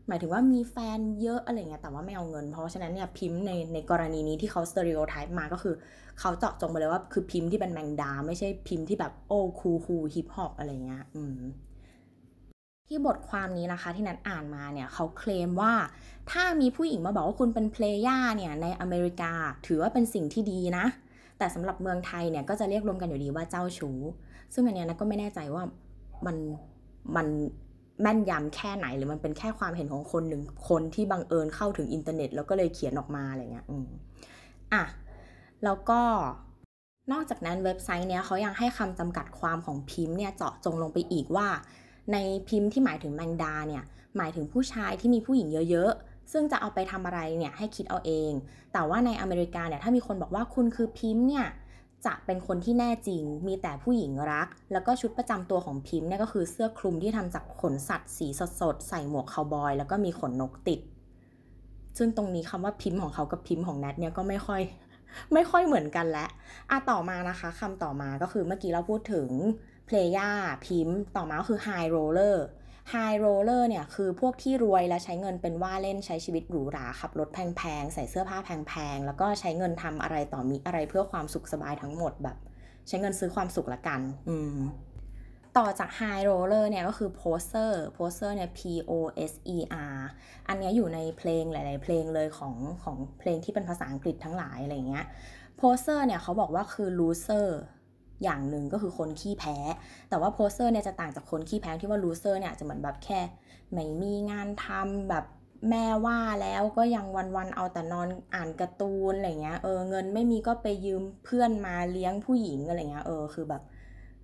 หมายถึงว่ามีแฟนเยอะอะไรเงี้ยแต่ว่าไม่เอาเงิน เพราะฉะนั้นเนี่ยพิมพ์ในในกรณีนี้ที่เขา stereotype มาก็คือ เขาเจาะจงไปเลยว่าคือพิมพ์ที่เป็นแมงดา ไม่ใช่พิมพ์ที่แบบโอ้คูคูฮิปฮอปอะไรเงี้ยอืมที่บทความนี้นะคะที่นัดอ่านมาเนี่ยเขาเคลมว่า ถ้ามีผู้หญิงมาบอกว่าคุณเป็นเพลย่าเนี่ยในอเมริกา ถือว่าเป็นสิ่งที่ดีนะ แต่สำหรับเมืองไทยเนี่ยก็จะเรียกรวมกันอยู่ดีว่าเจ้าชู้ ซึ่งอันนี้นะก็ไม่แน่ใจว่ามันมันแม่นยำแค่ไหนหรือมันเป็นแค่ความเห็นของคนหนึ่งคนที่บังเอิญเข้าถึงอินเทอร์เน็ต แล้วก็เลยเขียนออกมาอะไรเงี้ยอืมอะแล้วก็นอกจากนั้นเว็บไซต์เนี้ยเขายังให้คำจำกัดความของพิมพ์เนี่ยเจาะจงลงไปอีกว่า ในพิมพ์ที่หมายถึงแมงดาเนี่ยหมายถึงผู้ชายที่มีผู้หญิงเยอะ ซึ่งจะเอาไปทำอะไรเนี่ยให้คิดเอาเอง แต่ว่าในอเมริกาเนี่ยถ้ามีคนบอกว่าคุณคือพิมพ์เนี่ยจะเป็นคนที่แน่จริง มีแต่ผู้หญิงรัก แล้วก็ชุดประจำตัวของพิมพ์เนี่ยก็คือเสื้อคลุมที่ทำจากขนสัตว์สีสดๆใส่หมวกคาวบอย แล้วก็มีขนนกติด ซึ่งตรงนี้คำว่าพิมพ์ของเขากับพิมพ์ของแนทเนี่ยก็ไม่ค่อย ไม่ค่อยเหมือนกันและอะต่อมานะคะคำต่อมาก็คือเมื่อกี้เราพูดถึงเพลย่าพิมพ์ ต่อมาก็คือไฮโรเลอร์ High Roller เนี่ยคือพวกที่รวยและใช้เงินเป็นว่าเล่นใช้ชีวิตหรูหราขับรถแพงๆ ใส่เสื้อผ้าแพงๆ แล้วก็ใช้เงินทำอะไรต่อมีอะไรเพื่อความสุขสบายทั้งหมดแบบ ใช้เงินซื้อความสุขละกัน อืมต่อจาก High Roller เนี่ยก็คือ Poser Poser เนี่ย P O S E R อันนี้อยู่ในเพลงหลาย ๆ เพลงเลยของของเพลงที่เป็นภาษาอังกฤษทั้งหลายอะไรเงี้ย Poser เนี่ยเขาบอกว่าคือ loser อย่างหนึ่งก็คือคนขี้แพ้ แต่ว่า Poser เนี่ยจะต่างจากคนขี้แพ้ที่ว่า loser เนี่ยจะเหมือนแบบแค่ไม่มีงานทำแบบแม่ว่าแล้วก็ยังวันๆเอาแต่นอนอ่านการ์ตูนอะไรเงี้ยเออเงินไม่มีก็ไปยืมเพื่อนมาเลี้ยงผู้หญิงอะไรเงี้ยเออคือแบบ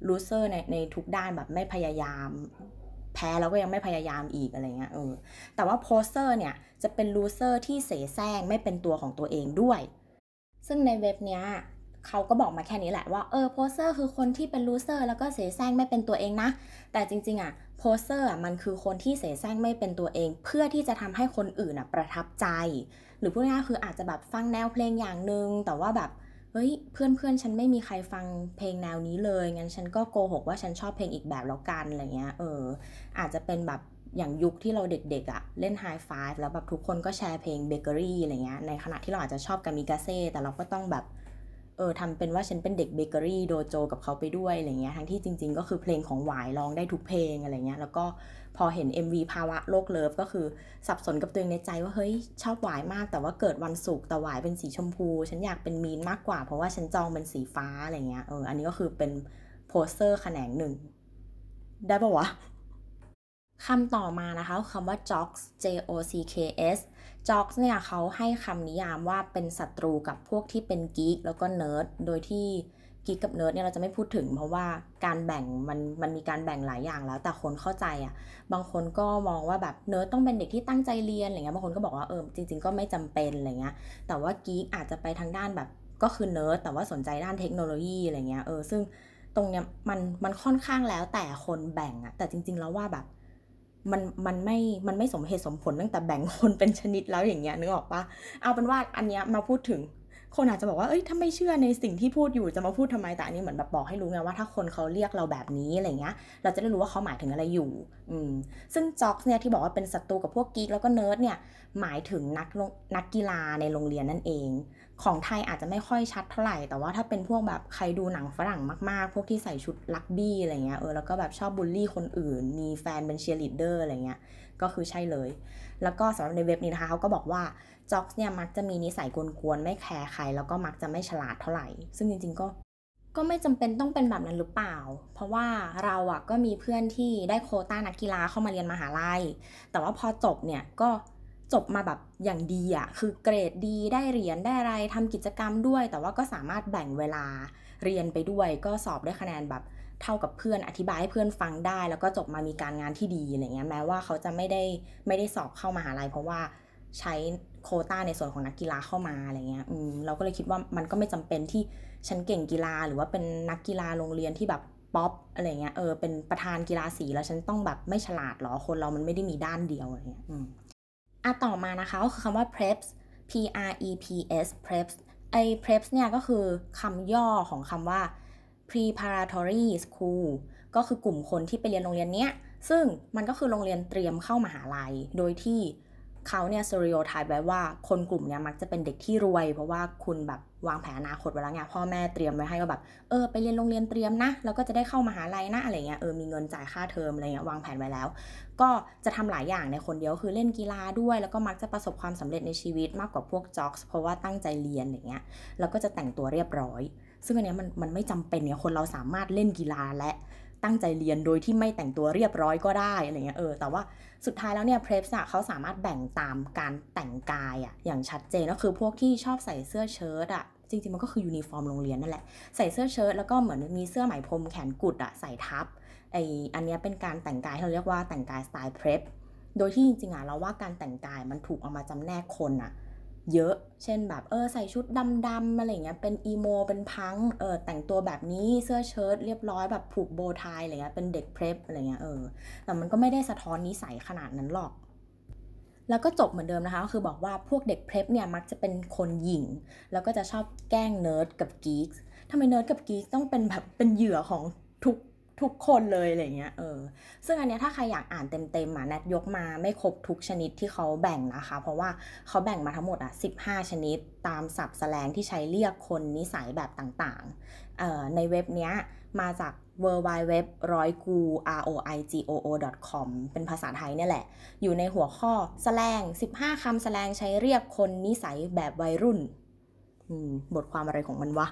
loser ในในทุกด้านแบบไม่พยายามแพ้แล้วก็ยังไม่พยายามอีกอะไรเงี้ยเออแต่ว่า poser เนี่ยจะเป็น loser ที่เสแสร้งไม่เป็นตัวของตัวเองด้วย ซึ่งในเว็บเนี้ย เขาก็บอกมาแค่นี้แหละว่าเออ poser คือคนที่เป็น loser แล้วก็เสแสร้งไม่เป็นตัวเองนะ แต่จริงๆอะ poser อะมันคือคนที่เสแสร้งไม่เป็นตัวเอง เพื่อที่จะทำให้คนอื่นอะประทับใจ หรือพูดง่ายๆคืออาจจะแบบฟังแนวเพลงอย่างหนึ่งแต่ว่าแบบเฮ้ยเพื่อนเพื่อนฉันไม่มีใครฟังเพลงแนวนี้เลยงั้นฉันก็โกหกว่าฉันชอบเพลงอีกแบบแล้วกันอะไรเงี้ยเอออาจจะเป็นแบบอย่างยุคที่เราเด็กๆอะ่ะเล่นไฮไฟฟ์แล้วแบบทุกคนก็แชร์เพลงเบเกอรี่อะไรเงี้ยในขณะที่เราอาจจะชอบกามิกาเซ่แต่เราก็ต้องแบบ เออทำเป็นว่าฉันเป็นเด็กเบเกอรี่ Dojo กับเขาไปด้วยอะไรเงี้ยทั้งที่จริง ๆ ก็คือเพลงของหวายร้องได้ทุกเพลงอะไรเงี้ยแล้วก็พอเห็น MV ภาวะโลกเลิฟก็คือสับสนกับตัวเองในใจว่าเฮ้ยชอบหวายมาก แต่ว่าเกิดวันศุกร์แต่หวายเป็นสีชมพู ฉันอยากเป็นมีนมากกว่า เพราะว่าฉันจองเป็นสีฟ้าอะไรเงี้ยเอออันนี้ก็คือเป็นposer แขนงหนึ่งได้ปะวะคำต่อมานะคะคำว่า jocks J O C K S jocks เนี่ยเขาให้คำนิยามว่าเป็นศัตรูกับพวกที่เป็น geek แล้วก็เนิร์ดโดยที่ geek กับเนิร์ดเนี่ยเราจะไม่พูดถึง เพราะว่าการแบ่งมันมันมีการแบ่งหลายอย่างแล้ว แต่คนเข้าใจอะ่ะบางคนก็มองว่าแบบเนิร์ดต้องเป็นเด็กที่ตั้งใจเรียนอะไรเงี้ยบางคนก็บอกว่าเออจริง ๆ ก็ไม่จำเป็นอะไรเงี้ยแต่ว่า geek อาจจะไปทางด้านแบบก็คือเนิร์ดแต่ว่าสนใจด้านเทคโนโลยีอะไรเงี้ยเออซึ่งตรงเนี้ยมันมันค่อนข้างแล้วแต่คนแบ่งอะแต่จริง ๆ แล้วว่าแบบ มันมันไม่มันไม่สมเหตุสมผลตั้งแต่แบ่งคนเป็นชนิดแล้วอย่างเงี้ยนึกออกปะเอาเป็นว่าอันเนี้ยมาพูดถึงคนอาจจะบอกว่าเอ้ยถ้าไม่เชื่อในสิ่งที่พูดอยู่จะมาพูดทำไมแต่อันนี้เหมือนแบบบอกให้รู้ไงว่าถ้าคนเขาเรียกเราแบบนี้อะไรเงี้ย เราจะได้รู้ว่าเขาหมายถึงอะไรอยู่ อืม ซึ่ง jock เนี่ยที่บอกว่าเป็นศัตรูกับพวก geek แล้วก็เนิร์ดเนี่ยหมายถึงนักนักกีฬาในโรงเรียนนั่นเอง ของไทยอาจจะไม่ค่อยชัดเท่าไหร่ แต่ว่าถ้าเป็นพวกแบบใครดูหนังฝรั่งมากๆ พวกที่ใส่ชุดรักบี้อะไรเงี้ย เออ แล้วก็แบบชอบบูลลี่คนอื่น มีแฟนเป็นเชียร์ลีดเดอร์อะไรเงี้ย ก็คือใช่เลย แล้วก็สำหรับในเว็บนี้นะคะเขาก็บอกว่า jock เนี่ยมักจะมีนิสัยกวนๆ ไม่แคร์ใคร แล้วก็มักจะไม่ฉลาดเท่าไหร่ ซึ่งจริงๆ ก็ก็ไม่จำเป็นต้องเป็นแบบนั้นหรือเปล่า เพราะว่าเราอะก็มีเพื่อนที่ได้โควตานักกีฬาเข้ามาเรียนมหาลัย แต่ว่าพอจบเนี่ยก็ จบมาแบบอย่างดีอะคือเกรดดีได้เหรียญได้อะไรทำกิจกรรมด้วย แต่ว่าก็สามารถแบ่งเวลาเรียนไปด้วย ก็สอบได้คะแนนแบบเท่ากับเพื่อนอธิบายให้เพื่อนฟังได้ แล้วก็จบมามีการงานที่ดีอะไรเงี้ยแม้ว่าเขาจะไม่ได้ไม่ได้สอบเข้ามาหาลัยเพราะว่าใช้โคต้าในส่วนของนักกีฬาเข้ามาอะไรเงี้ยอืมเราก็เลยคิดว่ามันก็ไม่จำเป็นที่ฉันเก่งกีฬาหรือว่าเป็นนักกีฬาโรงเรียนที่แบบป๊อปอะไรเงี้ยเออเป็นประธานกีฬาสีแล้วฉันต้องแบบไม่ฉลาดหรอคนเรามันไม่ได้มีด้านเดียวอะไรเงี้ยอืม อะต่อมานะคะก็คือคำว่า preps p r e p s preps ไอ้ preps เนี่ยก็คือคำย่อของคำว่า preparatory school ก็คือกลุ่มคนที่ไปเรียนโรงเรียนเนี้ย ซึ่งมันก็คือโรงเรียนเตรียมเข้ามหาลัย โดยที่ เขาเนี่ย stereotype ไว้ว่าคนกลุ่มเนี้ยมักจะเป็นเด็กที่รวย เพราะว่าคุณแบบวางแผนอนาคตไว้แล้วไงพ่อแม่เตรียมไว้ให้ว่าแบบเออไปเรียนโรงเรียนเตรียมนะแล้วก็จะได้เข้ามาหาลัยนะอะไรเงี้ยเออมีเงินจ่ายค่าเทอมอะไรเงี้ยวางแผนไว้แล้ว ก็จะทำหลายอย่างในคนเดียวคือเล่นกีฬาด้วย แล้วก็มักจะประสบความสำเร็จในชีวิตมากกว่าพวกจ็อกส์เพราะว่าตั้งใจเรียนอย่างเงี้ยแล้วก็จะแต่งตัวเรียบร้อย ซึ่งอันเนี้ยมันมันไม่จำเป็นเนี่ยคนเราสามารถเล่นกีฬาและตั้งใจเรียนโดยที่ไม่แต่งตัวเรียบร้อยก็ได้อะไรเงี้ยเออแต่ว่า สุดท้ายแล้วเนี่ยเพรสอะเขาสามารถแบ่งตามการแต่งกายอะอย่างชัดเจนก็คือพวกที่ชอบใส่เสื้อเชิ้ตอะจริงๆ มันก็คือยูนิฟอร์มโรงเรียนนั่นแหละ ใส่เสื้อเชิ้ตแล้วก็เหมือนมีเสื้อไหมพรมแขนกุดอะใส่ทับไอ้อันนี้เป็นการแต่งกายที่เราเรียกว่าแต่งกายสไตล์ preps โดยที่จริงๆอะเราว่าการแต่งกายมันถูกเอามาจำแนกคนอะ เยอะ เช่นแบบเออใส่ชุดดำๆอะไรเงี้ยเป็น emo เป็นพังเออแต่งตัวแบบนี้เสื้อเชิ้ตเรียบร้อยแบบผูก bow tie อะไรเงี้ยเป็นเด็ก prep อะไรเงี้ยเออแต่มันก็ไม่ได้สะท้อนนิสัยขนาดนั้นหรอกแล้วก็จบเหมือนเดิมนะคะก็คือบอกว่าพวกเด็ก prep เนี่ยมักจะเป็นคนหยิ่งแล้วก็จะชอบแกล้งเนิร์ดกับ geek ทำไมเนิร์ดกับ geek ต้องเป็นแบบเป็นเหยื่อของทุก ทุกคนเลยอะไรเงี้ยเออซึ่งอันเนี้ยถ้าใครอยากอ่านเต็มๆอะแนทยกมาไม่ครบทุกชนิดที่เขาแบ่งนะคะ เพราะว่าเขาแบ่งมาทั้งหมดอะ15 ชนิด ตามศัพท์แสลงที่ใช้เรียกคนนิสัยแบบต่างๆเอ่อในเว็บเนี้ยมาจาก w w w ร้อยกู r o i g o o com เป็นภาษาไทยเนี่ยแหละ อยู่ในหัวข้อแสลง 15คำแสลงใช้เรียกคนนิสัยแบบวัยรุ่นบทความอะไรของมันวะ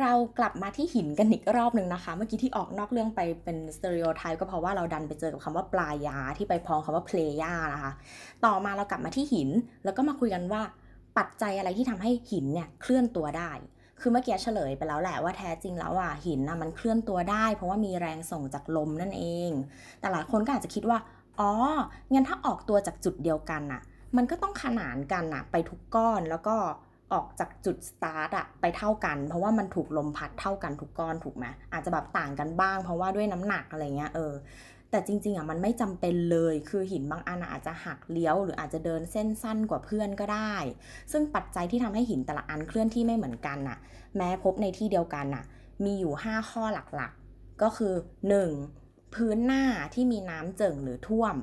เรากลับมาที่หินกันอีกรอบหนึ่งนะคะ เมื่อกี้ที่ออกนอกเรื่องไปเป็นสเตอริโอไทป์ก็เพราะว่าเราดันไปเจอกับคำว่าปลายาที่ไปพ้องคำว่าเพลย่านะคะ ต่อมาเรากลับมาที่หิน แล้วก็มาคุยกันว่า ปัจจัยอะไรที่ทำให้หินเนี่ยเคลื่อนตัวได้ คือเมื่อกี้เฉลยไปแล้วแหละว่าแท้จริงแล้วอะหินนะมันเคลื่อนตัวได้ เพราะว่ามีแรงส่งจากลมนั่นเอง แต่หลายคนก็อาจจะคิดว่า อ๋อ งั้นถ้าออกตัวจากจุดเดียวกันน่ะ มันก็ต้องขนานกันน่ะไปทุกก้อนแล้วก็ ออกจากจุดสตาร์ทอะไปเท่ากัน เพราะว่ามันถูกลมพัดเท่ากันทุกก้อนถูกไหมอาจจะแบบต่างกันบ้าง เพราะว่าด้วยน้ำหนักอะไรเงี้ยเออแต่จริงๆอะมันไม่จำเป็นเลยคือหินบางอันอาจจะหักเลี้ยว หรืออาจจะเดินเส้นสั้นกว่าเพื่อนก็ได้ ซึ่งปัจจัยที่ทำให้หินแต่ละอันเคลื่อนที่ไม่เหมือนกันน่ะ แม้พบในที่เดียวกันน่ะ มีอยู่ 5 ข้อหลักๆ ก็คือ 1. พื้นหน้าที่มีน้ำเจิ่งหรือท่วม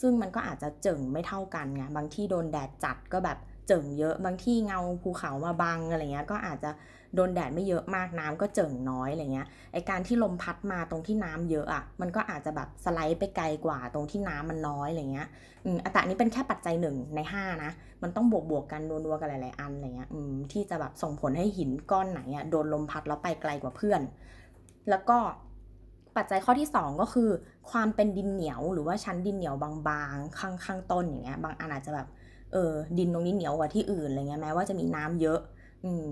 ซึ่งมันก็อาจจะเจิ่งไม่เท่ากันไงบางที่โดนแดดจัดก็แบบ เจิ่งเยอะบางที่เงาภูเขามาบังอะไรเงี้ยก็อาจจะโดนแดดไม่เยอะมากน้ำก็เจิ่งน้อยอะไรเงี้ยไอการที่ลมพัดมาตรงที่น้ำเยอะอะ่ะมันก็อาจจะแบบสไลด์ไปไกลกว่าตรงที่น้ำมันน้อยอะไรเงี้ยอืมแต่อันนี้เป็นแค่ปัจจัยหนึ่งในห้านะมันต้องบวกบวกกันนัวๆกันหลายๆอันอะไรเงี้ยอืมที่จะแบบส่งผลให้หินก้อนไหนอะ่ะโดนลมพัดแล้วไปไกลกว่าเพื่อน แล้วก็ปัจจัยข้อที่ 2 ก็คือ ความเป็นดินเหนียวหรือว่าชั้นดินเหนียวบางๆข้างข้างต้นอย่างเงี้ยบางอันอาจจะแบบ เออดินตรงนี้เหนียวกว่าที่อื่นอะไรเงี้ยแม้ว่าจะมีน้ำเยอะ อืม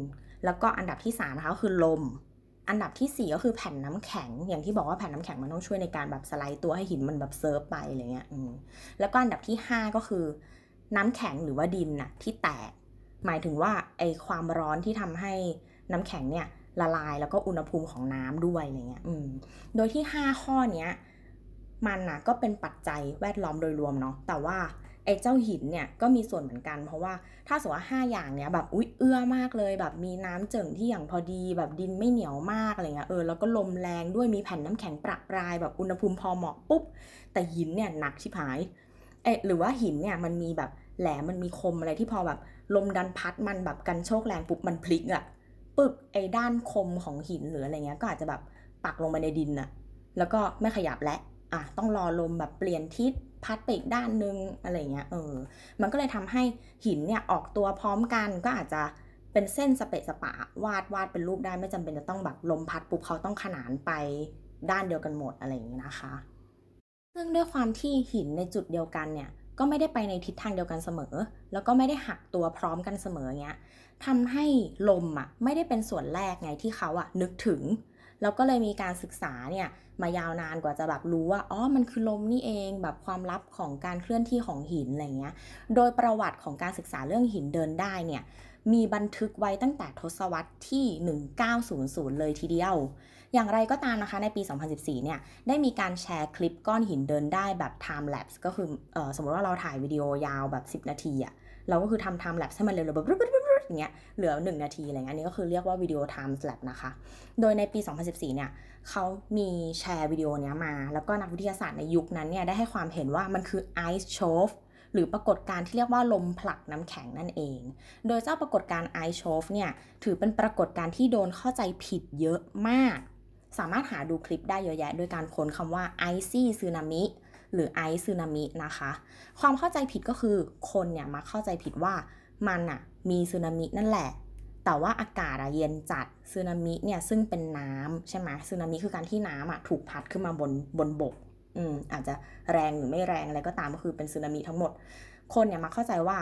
แล้วก็อันดับที่3นะคะคือลม อันดับที่4ก็คือแผ่นน้ำแข็ง อย่างที่บอกว่าแผ่นน้ำแข็งมันต้องช่วยในการแบบสไลด์ตัวให้หินมันแบบเซิร์ฟไปอะไรเงี้ย อืม แล้วก็อันดับที่ 5 ก็คือ น้ำแข็งหรือว่าดินน่ะที่แตก หมายถึงว่าไอความร้อนที่ทำให้น้ำแข็งเนี่ยละลายแล้วก็อุณหภูมิของน้ำด้วยอะไรเงี้ย อืม โดยที่ 5 ข้อเนี้ยมันน่ะก็เป็นปัจจัยแวดล้อมโดยรวมเนาะ แต่ว่า ไอ้เจ้าหินเนี่ยก็มีส่วนเหมือนกัน เพราะว่าถ้าสมมติว่า5อย่างเนี้ยแบบอุ๊ยเอื้อมากเลยแบบมีน้ำเจิ่งที่อย่างพอดีแบบดินไม่เหนียวมากอะไรเงี้ยเออแล้วก็ลมแรงด้วยมีแผ่นน้ำแข็งประปรายแบบอุณหภูมิพอเหมาะปุ๊บแต่หินเนี่ยหนักชิบหายเอ๊ะหรือว่าหินเนี่ยมันมีแบบแหลมมันมีคมอะไรที่พอแบบลมดันพัดมันแบบกันโชกแรงปุ๊บมันพลิกอะปึกไอ้ด้านคมของหินหรืออะไรเงี้ยก็อาจจะแบบปักลงไปในดินอะแล้วก็ไม่ขยับและอะต้องรอลมแบบเปลี่ยนทิศ พัดไปอีกด้านนึงอะไรเงี้ยเออมันก็เลยทำให้หินเนี่ยออกตัวพร้อมกันก็อาจจะเป็นเส้นสเปะสปะวาดวาดเป็นรูปได้ไม่จำเป็นจะต้องแบบลมพัดปุ๊บเขาต้องขนานไปด้านเดียวกันหมดอะไรอย่างนี้นะคะ ซึ่งด้วยความที่หินในจุดเดียวกันเนี่ยก็ไม่ได้ไปในทิศทางเดียวกันเสมอ แล้วก็ไม่ได้หักตัวพร้อมกันเสมอเงี้ยทำให้ลมอะไม่ได้เป็นส่วนแรกไงที่เขาอะนึกถึง แล้วก็เลยมีการศึกษาเนี่ย มายาวนานกว่าจะแบบรู้ว่าอ๋อมันคือลมนี่เองแบบความลับของการเคลื่อนที่ของหินอะไรเงี้ย โดยประวัติของการศึกษาเรื่องหินเดินได้เนี่ยมีบันทึกไว้ตั้งแต่ทศวรรษที่ 1900 เลยทีเดียว อย่างไรก็ตามนะคะในปี 2014 เนี่ย ได้มีการแชร์คลิปก้อนหินเดินได้แบบ time lapse ก็คือออสมมติว่าเราถ่ายวิดีโอยาวแบบ 10 นาทีอะเราก็คือทำ time lapse ให้มันเร็วๆแบบ เงี้ยเหลือ 1 นาทีอะไรเงี้ยอันนี้ก็คือเรียกว่าวิดีโอ time lapse นะคะ โดยในปี 2014 เนี่ยเขามีแชร์วิดีโอเนี้ยมา แล้วก็นักวิทยาศาสตร์ในยุคนั้นเนี่ยได้ให้ความเห็นว่ามันคือ ice shove หรือปรากฏการณ์ที่เรียกว่าลมผลักน้ำแข็งนั่นเอง โดยเจ้าปรากฏการณ์ ice shove เนี่ยถือเป็นปรากฏการณ์ที่โดนเข้าใจผิดเยอะมาก สามารถหาดูคลิปได้เยอะแยะ โดยการค้นคำว่า icy tsunami หรือ ice tsunami นะคะ ความเข้าใจผิดก็คือคนเนี่ยมาเข้าใจผิดว่ามันอะ มีสึนามินั่นแหละ แต่ว่าอากาศอะเย็นจัดสึนามิเนี่ยซึ่งเป็นน้ำใช่ไหมสึนามิคือการที่น้ำอะถูกพัดขึ้นมาบนบนบกอืมอาจจะแรงหรือไม่แรงอะไรก็ตามก็คือเป็นสึนามิทั้งหมด คนเนี่ยมาเข้าใจว่า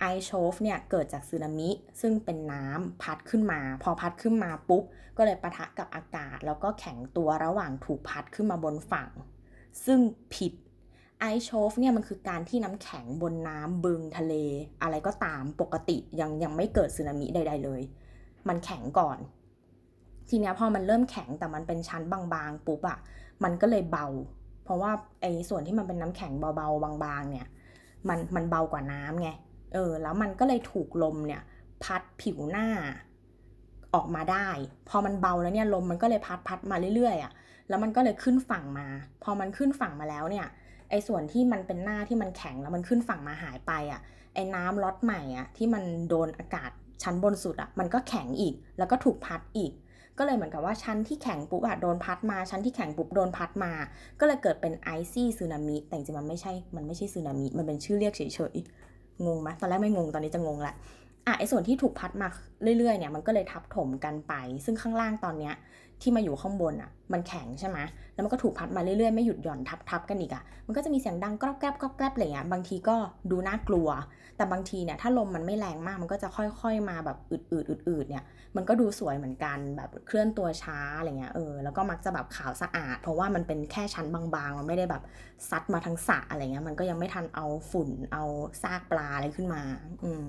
ไอโชฟเนี่ยเกิดจากสึนามิ ซึ่งเป็นน้ำพัดขึ้นมา พอพัดขึ้นมาปุ๊บ ก็เลยปะทะกับอากาศ แล้วก็แข็งตัวระหว่างถูกพัดขึ้นมาบนฝั่ง ซึ่งผิด ไอโชฟเนี่ยมันคือการที่น้ำแข็งบนน้ำบึงทะเล อะไรก็ตามปกติยังยังไม่เกิดสึนามิใด ๆ เลย มันแข็งก่อน ทีนี้พอมันเริ่มแข็งแต่มันเป็นชั้นบางๆปุ๊บอะมันก็เลยเบา เพราะว่าไอ้ส่วนที่มันเป็นน้ำแข็งเบาๆบางๆ เนี่ยมันมันเบากว่าน้ำไงเออแล้วมันก็เลยถูกลมเนี่ยพัดผิวหน้าออกมาได้ พอมันเบาแล้วเนี่ยลมมันก็เลยพัดพัดมาเรื่อยๆอะ่ะแล้วมันก็เลยขึ้นฝั่งมา พอมันขึ้นฝั่งมาแล้วเนี่ย ไอ้ส่วนที่มันเป็นหน้าที่มันแข็งแล้วมันขึ้นฝั่งมาหายไปอะ่ะไอ้น้ำล็อตใหม่อะ่ะที่มันโดนอากาศชั้นบนสุดอะ่ะมันก็แข็งอีก แล้วก็ถูกพัดอีก ก็เลยเหมือนกับว่าชั้นที่แข็งปุ๊บอะโดนพัดมาชั้นที่แข็งปุ๊บโดนพัดมา ก็เลยเกิดเป็น ice tsunami แต่จริงๆมันไม่ใช่มันไม่ใช่สึนามิมันเป็นชื่อเรียกเฉยๆงงไหมตอนแรกไม่งงตอนนี้จะงงละอะไอ้ส่วนที่ถูกพัดมาเรื่อยๆเนี่ยมันก็เลยทับถมกันไป ซึ่งข้างล่างตอนเนี้ย ที่มาอยู่ข้างบนอะ มันแข็งใช่ไหมแล้วมันก็ถูกพัดมาเรื่อยๆ ไม่หยุดหย่อนทับๆกันอีกอะ มันก็จะมีเสียงดังกรอบแกรบกรอบแกรบอะไรเงี้ย บางทีก็ดูน่ากลัว แต่บางทีเนี่ยถ้าลมมันไม่แรงมาก มันก็จะค่อยๆมาแบบอืดๆอืดๆเนี่ย มันก็ดูสวยเหมือนกันแบบเคลื่อนตัวช้าอะไรเงี้ย เออ แล้วก็มักจะแบบขาวสะอาด เพราะว่ามันเป็นแค่ชั้นบางๆ มันไม่ได้แบบซัดมาทั้งสระอะไรเงี้ย มันก็ยังไม่ทันเอาฝุ่น เอาซากปลาอะไรขึ้นมา อืม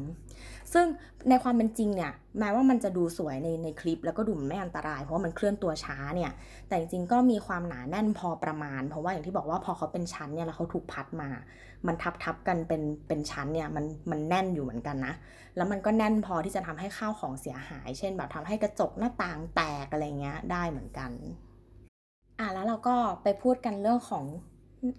ซึ่งในความเป็นจริงเนี่ยแม้ว่ามันจะดูสวยในในคลิป แล้วก็ดูไม่อันตราย เพราะว่ามันเคลื่อนตัวช้าเนี่ยแต่จริงๆก็มีความหนาแน่นพอประมาณ เพราะว่าอย่างที่บอกว่าพอเขาเป็นชั้นเนี่ยแล้วเขาถูกพัดมา มันทับทับกันเป็นเป็นชั้นเนี่ยมันมันแน่นอยู่เหมือนกันนะแล้วมันก็แน่นพอที่จะทำให้ข้าวของเสียหาย เช่น แบบทำให้กระจกหน้าต่างแตกอะไรเงี้ยได้เหมือนกันอะแล้วเราก็ไปพูดกันเรื่องของ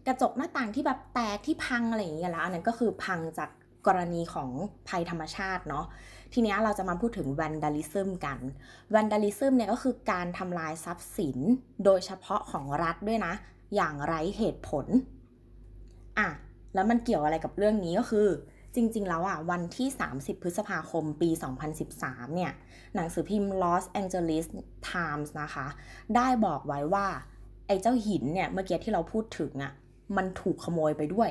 กระจกหน้าต่างที่แบบแตกที่พังอะไรอย่างเงี้ยแล้วอันนั้นก็คือพังจาก กรณีของภัยธรรมชาติเนาะทีนี้เราจะมาพูดถึง vandalism กัน vandalism เนี่ยก็คือการทำลายทรัพย์สินโดยเฉพาะของรัฐด้วยนะ อย่างไร้เหตุผลอะแล้วมันเกี่ยวอะไรกับเรื่องนี้ก็คือ จริงๆ แล้วอะวันที่ 30 พฤษภาคมปี 2013 เนี่ย หนังสือพิมพ์ Los Angeles Times นะคะ ได้บอกไว้ว่า ไอ้เจ้าหินเนี่ย เมื่อกี้ที่เราพูดถึงอะมันถูกขโมยไปด้วย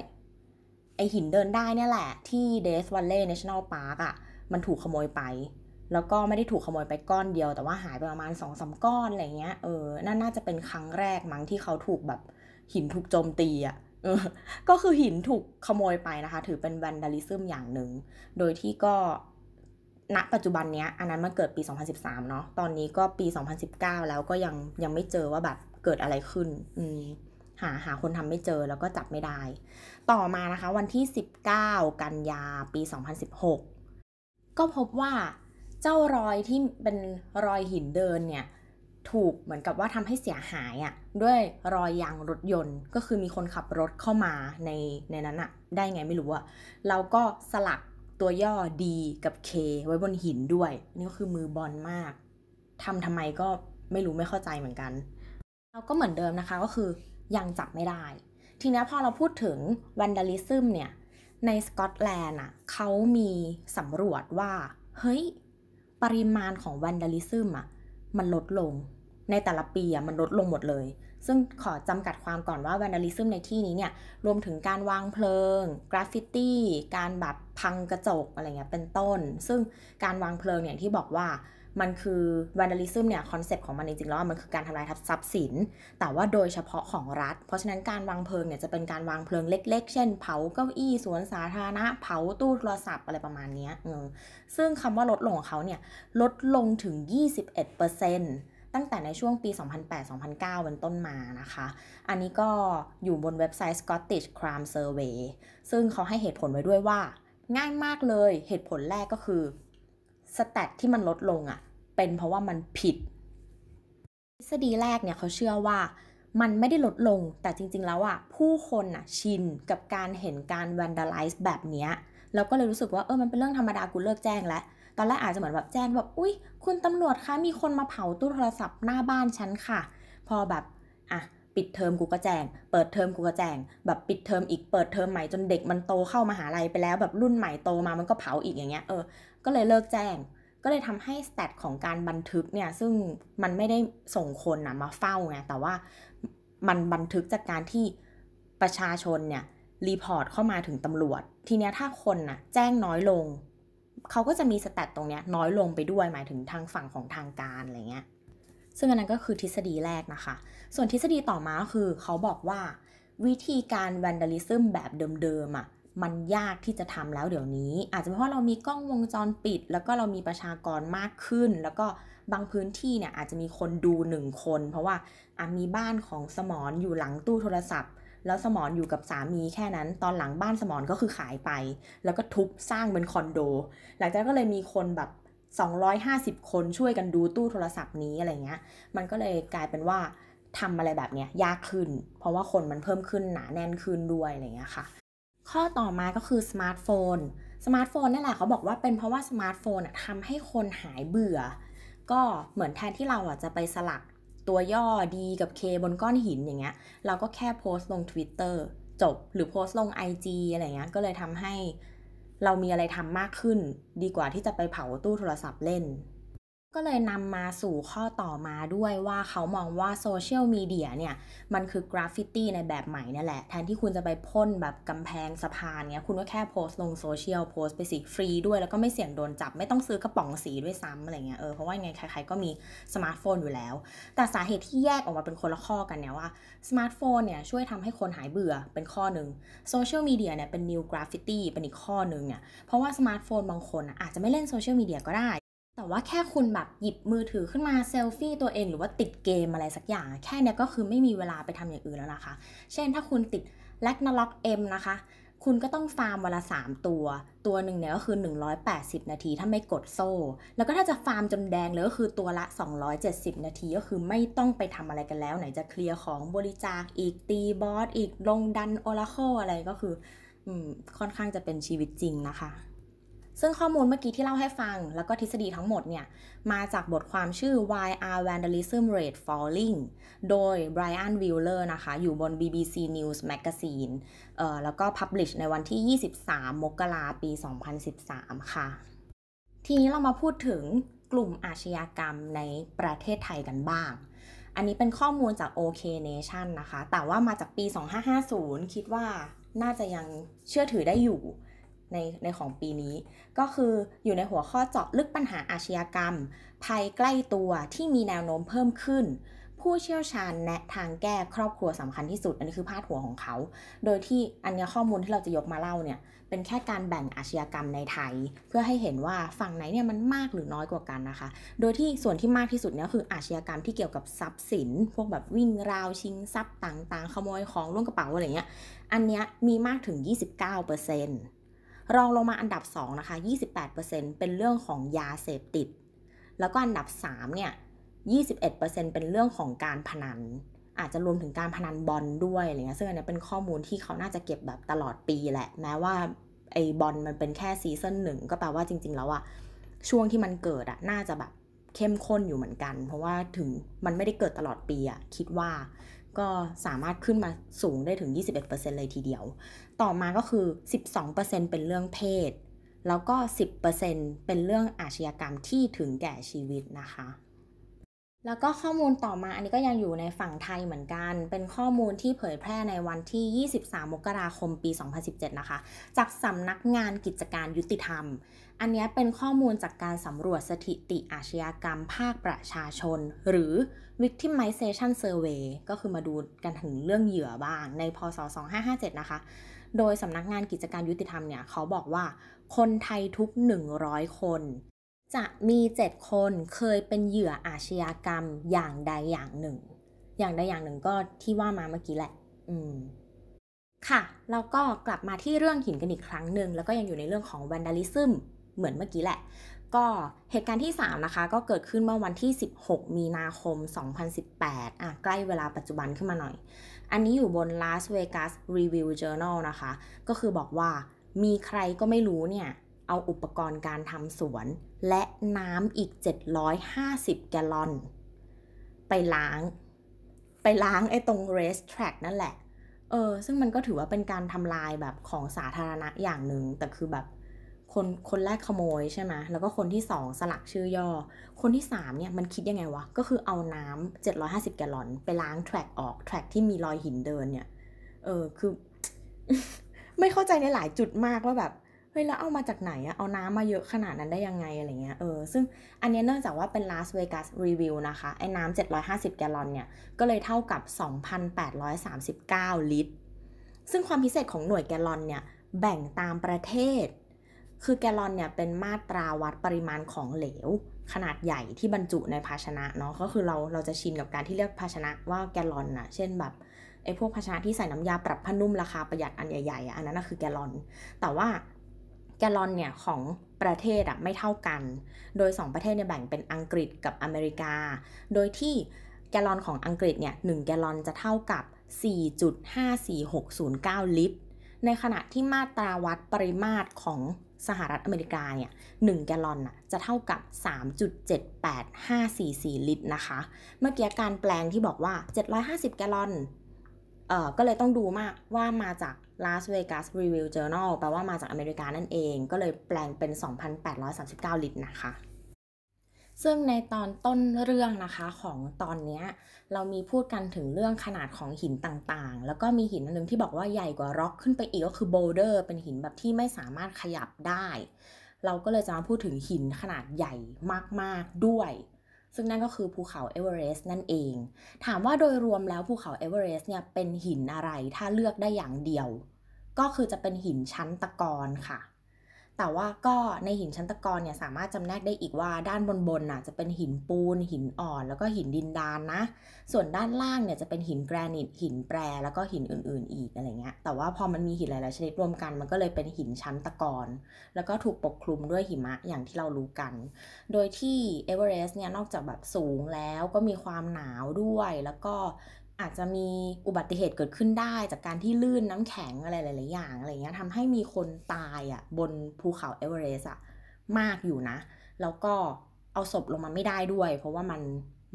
ไอหินเดินได้เนี่ยแหละ ที่ Death Valley National Park อะมันถูกขโมยไป แล้วก็ไม่ได้ถูกขโมยไปก้อนเดียว แต่ว่าหายไปประมาณสองสาก้อนอะไรเงี้ยเออนั่นน่าจะเป็นครั้งแรกมั้งที่เขาถูกแบบหินถูกโจมตีอะก็คือหินถูกขโมยไปนะคะ ถือเป็นแวนดาลิซึมอย่างหนึ่ง โดยที่ก็ณปัจจุบันเนี้ยอันนั้นมันเกิดปี 2013 เนาะตอนนี้ก็ปี 2019 แล้วก็ยังยังไม่เจอว่าแบบเกิดอะไรขึ้น อืม หาหาคนทำไม่เจอแล้วก็จับไม่ได้ ต่อมานะคะวันที่ 19 กันยาปี 2016 ก็พบว่าเจ้ารอยที่เป็นรอยหินเดินเนี่ยถูกเหมือนกับว่าทำให้เสียหายอะ่ะด้วยรอยยางรถยนต์ ก็คือมีคนขับรถเข้ามาในในนั้นอะ่ะได้ไงไม่รู้อะ่ะเราก็สลักตัวย่อ D กับ K ไว้บนหินด้วย นี่ก็คือมือบอลมากทำทำไมก็ไม่รู้ไม่เข้าใจเหมือนกัน เราก็เหมือนเดิมนะคะก็คือ ยังจับไม่ได้ ทีนี้พอเราพูดถึงวันดาลิซึมเนี่ย ในสกอตแลนด์อะเขามีสำรวจว่า เฮ้ย ปริมาณของ vandalism อะมันลดลง ในแต่ละปีอะมันลดลงหมดเลย ซึ่งขอจำกัดความก่อนว่า vandalism ในที่นี้เนี่ย รวมถึงการวางเพลิง กราฟฟิตี้ การแบบพังกระจกอะไรเงี้ยเป็นต้น ซึ่งการวางเพลิงเนี่ยที่บอกว่า มันคือ vandalism เนี่ยคอนเซปต์ของมันจริงๆแล้วมันคือการทำลายทรัพย์สิน แต่ว่าโดยเฉพาะของรัฐ เพราะฉะนั้นการวางเพลิงเนี่ยจะเป็นการวางเพลิงเล็ก ๆ เช่น เผาเก้าอี้สวนสาธารณะ เผาตู้โทรศัพท์อะไรประมาณนี้ซึ่งคำว่าลดลงของเขาเนี่ยลดลงถึง 21%ตั้งแต่ในช่วงปี 2008-2009 เป็นต้นมานะคะ อันนี้ก็อยู่บนเว็บไซต์ Scottish Crime Survey ซึ่งเขาให้เหตุผลไว้ด้วยว่าง่ายมากเลย เหตุผลแรกก็คือสแตทที่มันลดลงอะ่ะ เป็นเพราะว่ามันผิด ทฤษฎีแรกเนี่ยเขาเชื่อว่ามันไม่ได้ลดลงแต่จริงๆแล้วอะผู้คนอะชินกับการเห็นการ vandalize แบบเนี้ยแล้วก็เลยรู้สึกว่าเออมันเป็นเรื่องธรรมดากูเลิกแจ้งแล้วตอนแรกอาจจะเหมือนแบบแจ้งแบบอุ้ยคุณตำรวจคะมีคนมาเผาตู้โทรศัพท์หน้าบ้านฉันค่ะ พอแบบอะปิดเทอมกูก็แจ้ง เปิดเทอมกูก็แจ้ง แบบปิดเทอมอีกเปิดเทอมใหม่จนเด็กมันโตเข้ามาหาลัยไปแล้วแบบรุ่นใหม่โตมามันก็เผาอีกอย่างเงี้ยเออก็เลยเลิกแจ้ง ก็เลยทำให้สแตทของการบันทึกเนี่ยซึ่งมันไม่ได้ส่งคนนะมาเฝ้าไงแต่ว่ามันบันทึกจากการที่ประชาชนเนี่ย report เข้ามาถึงตำรวจ ทีเนี้ยถ้าคนน่ะแจ้งน้อยลง เขาก็จะมี stat ตรงเนี้ยน้อยลงไปด้วยหมายถึงทางฝั่งของทางการอะไรเงี้ยซึ่งอันนั้นก็คือทฤษฎีแรกนะคะ ส่วนทฤษฎีต่อมาก็คือเขาบอกว่าวิธีการ vandalism แบบเดิมๆอะ มันยากที่จะทำแล้วเดี๋ยวนี้ อาจจะเพราะเรามีกล้องวงจรปิด แล้วก็เรามีประชากรมากขึ้น แล้วก็บางพื้นที่เนี่ยอาจจะมีคนดูหนึ่งคน เพราะว่าอามีบ้านของสมรอยู่หลังตู้โทรศัพท์ แล้วสมรอยู่กับสามีแค่นั้น ตอนหลังบ้านสมรก็คือขายไป แล้วก็ทุบสร้างเป็นคอนโด หลังจากนั้นก็เลยมีคนแบบ250 คนช่วยกันดูตู้โทรศัพท์นี้อะไรเงี้ย มันก็เลยกลายเป็นว่าทำอะไรแบบเนี้ยยากขึ้น เพราะว่าคนมันเพิ่มขึ้นหนาแน่นขึ้นด้วยอะไรเงี้ยค่ะ ข้อต่อมาก็คือสมาร์ทโฟน สมาร์ทโฟนนี่แหละเขาบอกว่าเป็นเพราะว่าสมาร์ทโฟนทำให้คนหายเบื่อ ก็เหมือนแทนที่เราอะจะไปสลักตัวย่อ D กับ K บนก้อนหินอย่างเงี้ย เราก็แค่โพสต์ลง Twitter จบหรือโพสต์ลง IG อะไรเงี้ย ก็เลยทำให้เรามีอะไรทำมากขึ้น ดีกว่าที่จะไปเผาตู้โทรศัพท์เล่น ก็เลยนำมาสู่ข้อต่อมาด้วยว่าเขามองว่าโซเชียลมีเดียเนี่ย มันคือกราฟฟิตี้ในแบบใหม่นั่นแหละ แทนที่คุณจะไปพ่นแบบกำแพงสะพานเนี้ยคุณก็แค่โพสต์ลงโซเชียลโพสต์ไปสิฟรีด้วย แล้วก็ไม่เสี่ยงโดนจับ ไม่ต้องซื้อกระป๋องสีด้วยซ้ำอะไรเงี้ยเออเพราะว่าไงใครๆก็มีสมาร์ทโฟนอยู่แล้ว แต่สาเหตุที่แยกออกมาเป็นคนละข้อกันเนี่ยว่าสมาร์ทโฟนเนี่ยช่วยทำให้คนหายเบื่อเป็นข้อหนึ่งโซเชียลมีเดียเนี่ยเป็น new graffiti เป็นอีกข้อหนึ่งเนี่ยเพราะว่าสมาร์ทโฟนบางคนอาจจะไม่เล่นโซเชียลมีเดียก็ได้ แต่ว่าแค่คุณแบบหยิบมือถือขึ้นมาเซลฟี่ตัวเองหรือว่าติดเกมอะไรสักอย่าง แค่เนี้ยก็คือไม่มีเวลาไปทำอย่างอื่นแล้วนะคะ เช่นถ้าคุณติด Ragnarok M นะคะ คุณก็ต้องฟาร์มวันละ 3 ตัว ตัวหนึ่งเนี่ยก็คือ 180 นาทีถ้าไม่กดโซ่ แล้วก็ถ้าจะฟาร์มจนแดงเลยก็คือตัวละ 270 นาทีก็คือไม่ต้องไปทำอะไรกันแล้ว ไหนจะเคลียร์ของบริจาคอีกตีบอสอีกลงดันโอราเคิลอะไรก็คืออค่อนข้างจะเป็นชีวิตจริงนะคะ ซึ่งข้อมูลเมื่อกี้ที่เล่าให้ฟัง แล้วก็ทฤษฎีทั้งหมดเนี่ย มาจากบทความชื่อ Why Are Vandalism Rate Falling โดย Brian Wheeler นะคะ อยู่บน BBC News Magazine เอ่อแล้วก็ publish ในวันที่ 23 มกราปี 2013 ค่ะ ทีนี้เรามาพูดถึงกลุ่มอาชญากรรมในประเทศไทยกันบ้าง อันนี้เป็นข้อมูลจาก OK Nation นะคะ แต่ว่ามาจากปี 2550 คิดว่าน่าจะยังเชื่อถือได้อยู่ ในในของปีนี้ ก็คืออยู่ในหัวข้อเจาะลึกปัญหาอาชญากรรม ภัยใกล้ตัวที่มีแนวโน้มเพิ่มขึ้น ผู้เชี่ยวชาญแนะทางแก้ครอบครัวสำคัญที่สุด อันนี้คือพาดหัวของเขา โดยที่อันนี้ข้อมูลที่เราจะยกมาเล่าเนี่ยเป็นแค่การแบ่งอาชญากรรมในไทย เพื่อให้เห็นว่าฝั่งไหนเนี่ยมันมากหรือน้อยกว่ากันนะคะ โดยที่ส่วนที่มากที่สุดเนี่ยคืออาชญากรรมที่เกี่ยวกับทรัพย์สิน พวกแบบวิ่งราวชิงทรัพย์ต่างๆ ขโมยของล่วงกระเป๋าอะไรเงี้ย อันเนี้ยมีมากถึง 29% รองลงมาอันดับ 2 นะคะ 28%เป็นเรื่องของยาเสพติด แล้วก็อันดับ 3 เนี่ย 21%เป็นเรื่องของการพนัน อาจจะรวมถึงการพนันบอลด้วยอะไรเงี้ยซึ่งอันนี้เป็นข้อมูลที่เขาน่าจะเก็บแบบตลอดปีแหละ แม้ว่าไอ้บอลมันเป็นแค่ซีซั่นหนึ่งก็แปลว่าจริง ๆ แล้วอะช่วงที่มันเกิดอะน่าจะแบบเข้มข้นอยู่เหมือนกัน เพราะว่าถึงมันไม่ได้เกิดตลอดปีอะคิดว่า ก็สามารถขึ้นมาสูงได้ถึง 21%เลยทีเดียว ต่อมาก็คือ 12%เป็นเรื่องเพศ แล้วก็ 10%เป็นเรื่องอาชญากรรมที่ถึงแก่ชีวิตนะคะแล้วก็ข้อมูลต่อมาอันนี้ก็ยังอยู่ในฝั่งไทยเหมือนกัน เป็นข้อมูลที่เผยแพร่ในวันที่ 23 มกราคม ปี 2017 นะคะ จากสำนักงานกิจการยุติธรรม อันนี้เป็นข้อมูลจากการสำรวจสถิติอาชญากรรมภาคประชาชน หรือ victimization survey ก็คือมาดูกันถึงเรื่องเหยื่อบ้างในพศ 2557 นะคะ โดยสำนักงานกิจการยุติธรรมเนี่ย เขาบอกว่าคนไทยทุก 100 คน จะมี 7 คนเคยเป็นเหยื่ออาชญากรรมอย่างใดอย่างหนึ่ง อย่างใดอย่างหนึ่งก็ที่ว่ามาเมื่อกี้แหละ อืมค่ะ แล้วก็กลับมาที่เรื่องหินกันอีกครั้งหนึ่ง แล้วก็ยังอยู่ในเรื่องของ vandalism เหมือนเมื่อกี้แหละ ก็เหตุการณ์ที่ 3 นะคะ ก็เกิดขึ้นเมื่อวันที่ 16 มีนาคม 2018 อะ ใกล้เวลาปัจจุบันขึ้นมาหน่อย อันนี้อยู่บน Las Vegas Review Journal นะคะ ก็คือบอกว่ามีใครก็ไม่รู้เนี่ย เอาอุปกรณ์การทำสวน และน้ำอีก 750 แกลลอน ไปล้าง ไปล้างไอ้ตรง race track นั่นแหละ เออ ซึ่งมันก็ถือว่าเป็นการทำลายแบบของสาธารณะอย่างหนึ่งแต่คือแบบ คนคนแรกขโมยใช่ไหมแล้วก็คนที่สองสลักชื่อย่อ คนที่สามเนี่ยมันคิดยังไงวะ ก็คือเอาน้ำ750 แกลลอนไปล้างแทร็กออกแทร็กที่มีรอยหินเดินเนี่ย เออคือ ไม่เข้าใจในหลายจุดมากว่าแบบเฮ้ยแล้วเอามาจากไหนอะเอาน้ำมาเยอะขนาดนั้นได้ยังไงอะไรเงี้ยเออซึ่งอันนี้เนื่องจากว่าเป็น Las Vegas Review นะคะ ไอ้น้ำ 750 แกลลอนเนี่ย ก็เลยเท่ากับ 2,839 ลิตร ซึ่งความพิเศษของหน่วยแกลลอนเนี่ย แบ่งตามประเทศ คือแกลลอนเนี่ยเป็นมาตราวัดปริมาณของเหลว ขนาดใหญ่ที่บรรจุในภาชนะเนาะก็คือเราเราจะชินกับการที่เรียกภาชนะว่าแกลลอนอะเช่นแบบไอ้พวกภาชนะที่ใส่น้ำยาปรับผ้านุ่มราคาประหยัดอันใหญ่ๆอันนั้นนะคือแกลลอน แต่ว่าแกลลอนเนี่ยของประเทศอะไม่เท่ากัน โดย 2 ประเทศเนี่ยแบ่งเป็นอังกฤษกับอเมริกา โดยที่แกลลอนของอังกฤษเนี่ย1แกลลอนจะเท่ากับ 4.54609 ลิตร ในขณะที่มาตราวัดปริมาตรของ สหรัฐอเมริกาเนี่ย1แกลลอนน่ะจะเท่ากับ 3.78544ลิตรนะคะ เมื่อกี้การแปลงที่บอกว่า 750 แกลลอนเอ่อก็เลยต้องดูมากว่ามาจาก Las Vegas Review Journal แปลว่ามาจากอเมริกานั่นเอง ก็เลยแปลงเป็น 2,839 ลิตรนะคะ ซึ่งในตอนต้นเรื่องนะคะของตอนนี้เรามีพูดกันถึงเรื่องขนาดของหินต่างๆ แล้วก็มีหินอันนึงที่บอกว่าใหญ่กว่าร็อกขึ้นไปอีกก็คือ boulder เป็นหินแบบที่ไม่สามารถขยับได้ เราก็เลยจะมาพูดถึงหินขนาดใหญ่มากๆด้วย ซึ่งนั่นก็คือภูเขาเอเวอเรสต์นั่นเอง ถามว่าโดยรวมแล้วภูเขาเอเวอเรสต์เนี่ยเป็นหินอะไรถ้าเลือกได้อย่างเดียว ก็คือจะเป็นหินชั้นตะกอนค่ะ แต่ว่าก็ในหินชั้นตะกอนเนี่ยสามารถจำแนกได้อีกว่าด้านบนบนน่ะจะเป็นหินปูน หินอ่อน แล้วก็หินดินดานนะ ส่วนด้านล่างเนี่ยจะเป็นหินแกรนิตหินแปรแล้วก็หินอื่น ๆ อีกอะไรเงี้ยแต่ว่าพอมันมีหินหลายๆชนิดรวมกัน มันก็เลยเป็นหินชั้นตะกอนแล้วก็ถูกปกคลุมด้วยหิมะอย่างที่เรารู้กัน โดยที่เอเวอเรสต์เนี่ยนอกจากแบบสูงแล้วก็มีความหนาวด้วยแล้วก็ อาจจะมีอุบัติเหตุเกิดขึ้นได้ จากการที่ลื่นน้ำแข็งอะไรหลายๆอย่างอะไรเงี้ยทำให้มีคนตายอะบนภูเขาเอเวอเรสต์อะมากอยู่นะ แล้วก็เอาศพลงมาไม่ได้ด้วย เพราะว่ามัน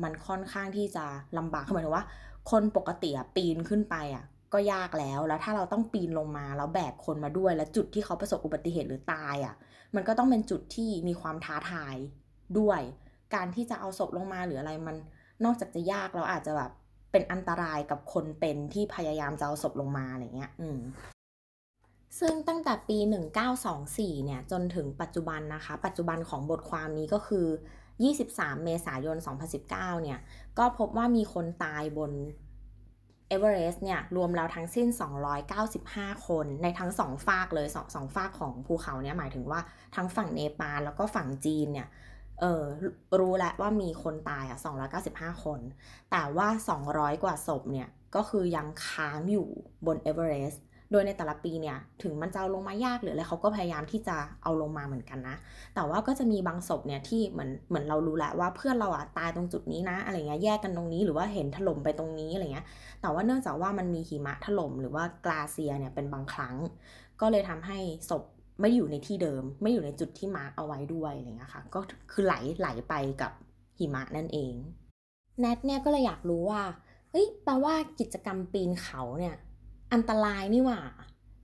มันค่อนข้างที่จะลำบากคือหมายถึงว่า คนปกติอะปีนขึ้นไปอะก็ยากแล้ว แล้วถ้าเราต้องปีนลงมาแล้วแบกคนมาด้วย แล้วจุดที่เขาประสบอุบัติเหตุหรือตายอะ มันก็ต้องเป็นจุดที่มีความท้าทายด้วย การที่จะเอาศพลงมาหรืออะไรมันนอกจากจะยากแล้วอาจจะแบบ เป็นอันตรายกับคนเป็นที่พยายามจะเอาศพลงมาอะไรเงี้ย อืมซึ่งตั้งแต่ปี 1924 เนี่ย จนถึงปัจจุบันนะคะ ปัจจุบันของบทความนี้ก็คือ 23 เมษายน 2019 เนี่ย ก็พบว่ามีคนตายบนเอเวอเรสต์เนี่ย รวมแล้วทั้งสิ้น 295 คนในทั้งสองฝากเลยสองสองฝากของภูเขาเนี่ย หมายถึงว่าทั้งฝั่งเนปาลแล้วก็ฝั่งจีนเนี่ย เออรู้แล้วว่ามีคนตายอะ295 คน แต่ว่า 200 กว่าศพเนี่ย ก็คือยังค้างอยู่บนเอเวอเรสต์โดยในแต่ละปีเนี่ย ถึงมันจะเอาลงมายากหรืออะไรเขาก็พยายามที่จะเอาลงมาเหมือนกันนะ แต่ว่าก็จะมีบางศพเนี่ยที่เหมือนเหมือนเรารู้แล้วว่าเพื่อนเราอะตายตรงจุดนี้นะ อะไรเงี้ยแยกกันตรงนี้หรือว่าเห็นถล่มไปตรงนี้อะไรเงี้ย แต่ว่าเนื่องจากว่ามันมีหิมะถล่มหรือว่ากลาเซียเนี่ยเป็นบางครั้ง ก็เลยทำให้ศพ ไม่อยู่ในที่เดิม ไม่อยู่ในจุดที่มาร์กเอาไว้ด้วยอะไรเงี้ยค่ะก็คือไหลไหลไปกับหิมะนั่นเองแนทเนี่ยก็เลยอยากรู้ว่าเฮ้ยแปลว่ากิจกรรมปีนเขาเนี่ย อันตรายนี่หว่า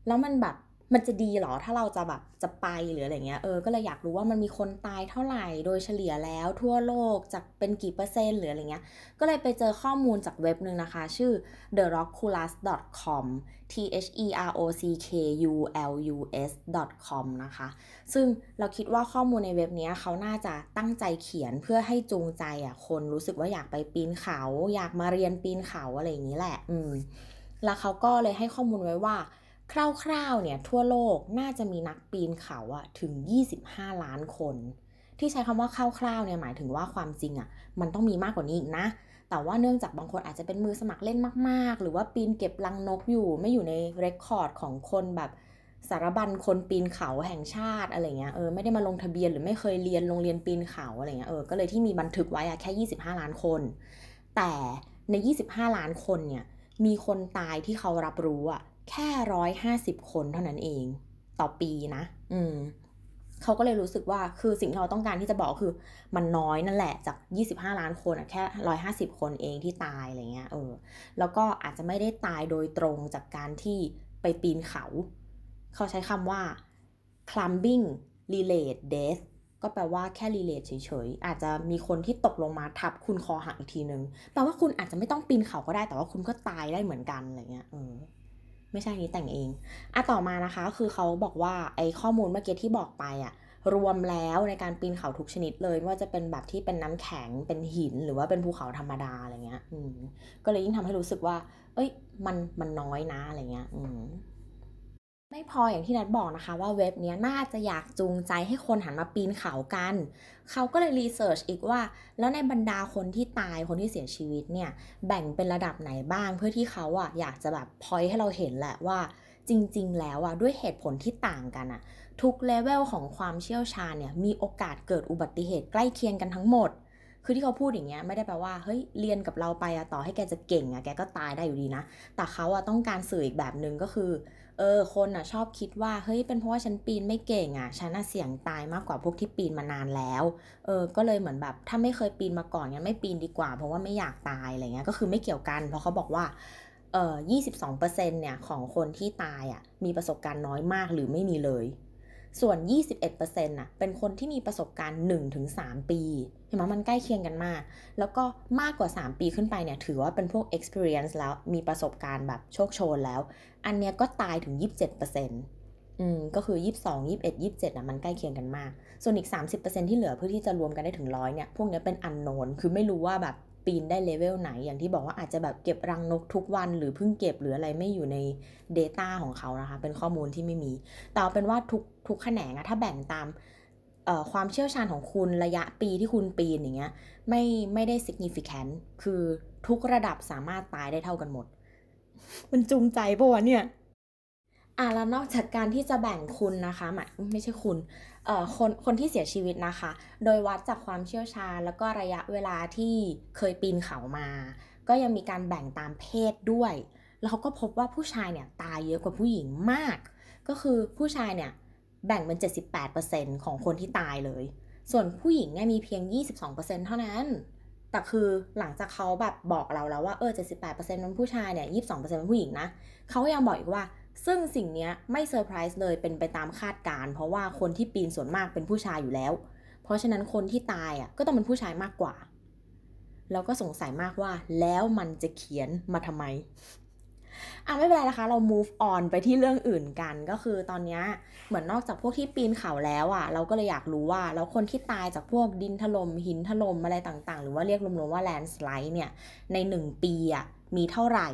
แล้วมันแบบ มันจะดีหรอถ้าเราจะแบบจะไปหรืออะไรเงี้ยเออก็เลยอยากรู้ว่ามันมีคนตายเท่าไหร่โดยเฉลี่ยแล้วทั่วโลกจากเป็นกี่เปอร์เซ็นต์หรืออะไรเงี้ย ก็เลยไปเจอข้อมูลจากเว็บหนึ่งนะคะ ชื่อ therockulus.com t h e r o c k u l u s com นะคะ ซึ่งเราคิดว่าข้อมูลในเว็บนี้เขาน่าจะตั้งใจเขียนเพื่อให้จูงใจอะคนรู้สึกว่าอยากไปปีนเขา อยากมาเรียนปีนเขาอะไรอย่างนี้แหละ อืมแล้วเขาก็เลยให้ข้อมูลไว้ว่า คร่าวๆเนี่ยทั่วโลกน่าจะมีนักปีนเขาอะถึง 25 ล้านคน ที่ใช้คำว่าคร่าวๆเนี่ยหมายถึงว่าความจริงอะมันต้องมีมากกว่านี้อีกนะ แต่ว่าเนื่องจากบางคนอาจจะเป็นมือสมัครเล่นมากๆ หรือว่าปีนเก็บลังนกอยู่ไม่อยู่ในเรคคอร์ดของคนแบบสารบัญคนปีนเขาแห่งชาติอะไรเงี้ยเออไม่ได้มาลงทะเบียนหรือไม่เคยเรียนโรงเรียนปีนเขาอะไรเงี้ยเออก็เลยที่มีบันทึกไว้อะแค่ 25 ล้านคน แต่ใน 25 ล้านคนเนี่ยมีคนตายที่เขารับรู้อะ แค่ร้อยห้าสิบคนเท่านั้นเอง ต่อปีนะ อืมเขาก็เลยรู้สึกว่าคือสิ่งที่เราต้องการที่จะบอกคือ มันน้อยนั่นแหละจาก 25 ล้านคนอะแค่ 150 คนเองที่ตายอะไรเงี้ยเออแล้วก็อาจจะไม่ได้ตายโดยตรงจากการที่ไปปีนเขา เขาใช้คำว่า climbing relate death ก็แปลว่าแค่ relate เฉยๆ อาจจะมีคนที่ตกลงมาทับคุณคอหักอีกทีนึง แปลว่าคุณอาจจะไม่ต้องปีนเขาก็ได้แต่ว่าคุณก็ตายได้เหมือนกันอะไรเงี้ยเออ ไม่ใช่นี้แต่งเองอะต่อมานะคะ คือเขาบอกว่าไอ้ข้อมูลเมื่อกี้ที่บอกไปอะรวมแล้วในการปีนเขาทุกชนิดเลยว่าจะเป็นแบบที่เป็นน้ำแข็งเป็นหินหรือว่าเป็นภูเขาธรรมดาอะไรเงี้ย อืมก็เลยยิ่งทำให้รู้สึกว่า เอ้ย มันมันน้อยนะอะไรเงี้ย อืม ไม่พออย่างที่นัดบอกนะคะว่าเว็บนี้น่าจะอยากจูงใจให้คนหันมาปีนเขากัน เขาก็เลยรีเสิร์ชอีกว่า แล้วในบรรดาคนที่ตายคนที่เสียชีวิตเนี่ย แบ่งเป็นระดับไหนบ้างเพื่อที่เขาอะอยากจะแบบพอยให้เราเห็นแหละว่าจริง ๆ แล้วอะด้วยเหตุผลที่ต่างกันอะทุกเลเวลของความเชี่ยวชาญเนี่ยมีโอกาสเกิดอุบัติเหตุใกล้เคียงกันทั้งหมด คือที่เขาพูดอย่างเงี้ยไม่ได้แปลว่าเฮ้ยเรียนกับเราไปอะต่อให้แกจะเก่งอะแกก็ตายได้อยู่ดีนะ แต่เขาอะต้องการสื่ออีกแบบหนึ่งก็คือ เออคนอะชอบคิดว่าเฮ้ยเป็นเพราะว่าฉันปีนไม่เก่งอะฉันอะเสี่ยงตายมากกว่าพวกที่ปีนมานานแล้วเออก็เลยเหมือนแบบถ้าไม่เคยปีนมาก่อนงั้นไม่ปีนดีกว่า เพราะว่าไม่อยากตายอะไรเงี้ยก็คือไม่เกี่ยวกันเพราะเขาบอกว่าเอ่อ22%เนี่ยของคนที่ตายอะมีประสบการณ์น้อยมากหรือไม่มีเลย ส่วน 21%น่ะเป็นคนที่มีประสบการณ์ 1-3 ปี เห็นไหมมันใกล้เคียงกันมาก แล้วก็มากกว่า 3 ปีขึ้นไปเนี่ย ถือว่าเป็นพวก experience แล้วมีประสบการณ์แบบโชคโชนแล้ว อันเนี้ยก็ตายถึง 27%อืมก็คือ 22 21 27อะมันใกล้เคียงกันมาก ส่วนอีก 30%ที่เหลือเพื่อที่จะรวมกันได้ถึงร้อยเนี่ย พวกเนี้ยเป็นอันโนน คือไม่รู้ว่าแบบปีนได้เลเวลไหน อย่างที่บอกว่าอาจจะแบบเก็บรังนกทุกวันหรือเพิ่งเก็บหรืออะไรไม่อยู่ใน Data ของเขานะคะ เป็นข้อมูลที่ไม่มี แต่เอาเป็นว่าทุกทุกแขนงอะถ้าแบ่งตาม ความเชี่ยวชาญของคุณระยะปีที่คุณปีนอย่างเงี้ยไม่ไม่ได้ significant คือทุกระดับสามารถตายได้เท่ากันหมด มันจูงใจปะวะเนี่ยอะแล้วนอกจากการที่จะแบ่งคุณนะคะหมายไม่ใช่คุณเอ่อคนคนที่เสียชีวิตนะคะ โดยวัดจากความเชี่ยวชาญ แล้วก็ระยะเวลาที่เคยปีนเขามา ก็ยังมีการแบ่งตามเพศด้วย แล้วเขาก็พบว่าผู้ชายเนี่ยตายเยอะกว่าผู้หญิงมาก ก็คือผู้ชายเนี่ย แบ่งเป็น 78%ของคนที่ตายเลย ส่วนผู้หญิงเนี่ยมีเพียง 22%เท่านั้น แต่คือหลังจากเขาแบบบอกเราแล้วว่าเออ 78%เป็นผู้ชายเนี่ย 22%เป็นผู้หญิงนะ เขายังบอกอีกว่า ซึ่งสิ่งนี้ไม่เซอร์ไพรส์เลยเป็นไปตามคาดการณ์เพราะว่าคนที่ปีนส่วนมากเป็นผู้ชายอยู่แล้ว เพราะฉะนั้นคนที่ตายอะก็ต้องเป็นผู้ชายมากกว่า แล้วก็สงสัยมากว่าแล้วมันจะเขียนมาทำไม อะไม่เป็นไรนะคะ เรา move on ไปที่เรื่องอื่นกัน ก็คือตอนนี้เหมือนนอกจากพวกที่ปีนเขาแล้วอะ เราก็เลยอยากรู้ว่าแล้วคนที่ตายจากพวกดินถล่มหินถล่มอะไรต่างๆ หรือว่าเรียกรวมๆว่า landslide เนี่ย ในหนึ่งปีอะมีเท่าไหร่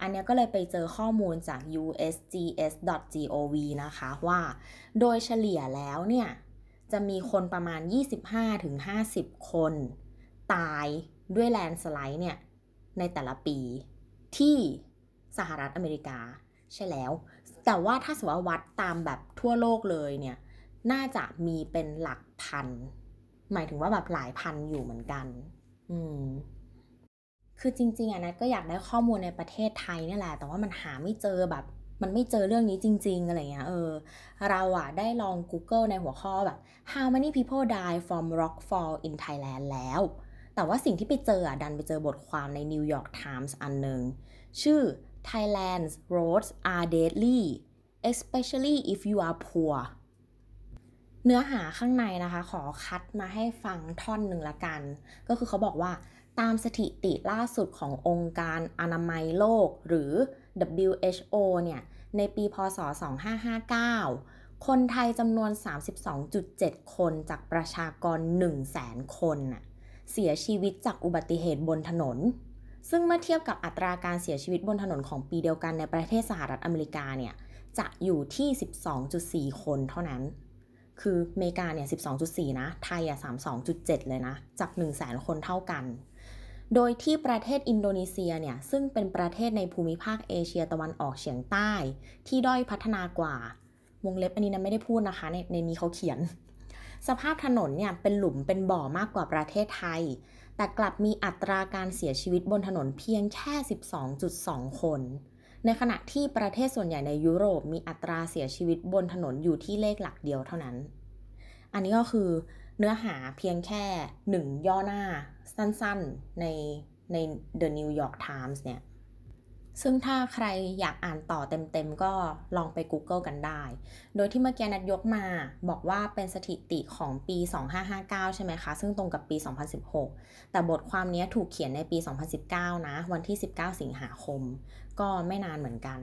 อันนี้ก็เลยไปเจอข้อมูลจาก usgs.gov นะคะว่า โดยเฉลี่ยแล้วเนี่ยจะมีคนประมาณ 25-50 คน ตายด้วยแลนด์สไลด์เนี่ย ในแต่ละปีที่ สหรัฐอเมริกา ใช่แล้ว แต่ว่าถ้าสมมติว่าวัดตามแบบทั่วโลกเลยเนี่ย น่าจะมีเป็นหลักพัน หมายถึงว่าแบบหลายพันอยู่เหมือนกัน อืมคือจริงๆอะนะก็อยากได้ข้อมูลในประเทศไทยนี่แหละ แต่ว่ามันหาไม่เจอแบบ มันไม่เจอเรื่องนี้จริง ๆ อะไรเงี้ยเออ เราอะได้ลอง Google ในหัวข้อแบบ how many people die from rockfall in Thailand แล้ว แต่ว่าสิ่งที่ไปเจออะดันไปเจอบทความใน New York Times อันหนึ่งชื่อ Thailand's roads are deadly especially if you are poor เนื้อหาข้างในนะคะ ขอคัดมาให้ฟังท่อนหนึ่งละกัน ก็คือเขาบอกว่าตามสถิติล่าสุดขององค์การอนามัยโลกหรือ WHO เนี่ย ในปีพศ 2559 คนไทยจำนวน 32.7 คนจากประชากร 100,000 คนน่ะเสียชีวิตจากอุบัติเหตุบนถนน ซึ่งเมื่อเทียบกับอัตราการเสียชีวิตบนถนนของปีเดียวกันในประเทศสหรัฐอเมริกาเนี่ย จะอยู่ที่ 12.4 คนเท่านั้น คืออเมริกาเนี่ย 12.4 นะ ไทยอะ 32.7 เลยนะ จาก 100,000 คนเท่ากัน โดยที่ประเทศอินโดนีเซียเนี่ย ซึ่งเป็นประเทศในภูมิภาคเอเชียตะวันออกเฉียงใต้ ที่ด้อยพัฒนากว่าวงเล็บอันนี้นะไม่ได้พูดนะคะ ในในนี้เขาเขียน สภาพถนนเนี่ยเป็นหลุมเป็นบ่อมากกว่าประเทศไทย แต่กลับมีอัตราการเสียชีวิตบนถนนเพียงแค่ 12.2 คน ในขณะที่ประเทศส่วนใหญ่ในยุโรปมีอัตราเสียชีวิตบนถนนอยู่ที่เลขหลักเดียวเท่านั้น อันนี้ก็คือเนื้อหาเพียงแค่หนึ่งย่อหน้าสั้นๆในใน The New York Times เนี่ย ซึ่งถ้าใครอยากอ่านต่อเต็มๆ ก็ลองไป Google กันได้ โดยที่เมื่อกี้นัดยกมาบอกว่าเป็นสถิติของปี 2559 ใช่ไหมคะ ซึ่งตรงกับปี 2016 แต่บทความนี้ถูกเขียนในปี 2019 นะ วันที่ 19 สิงหาคม ก็ไม่นานเหมือนกัน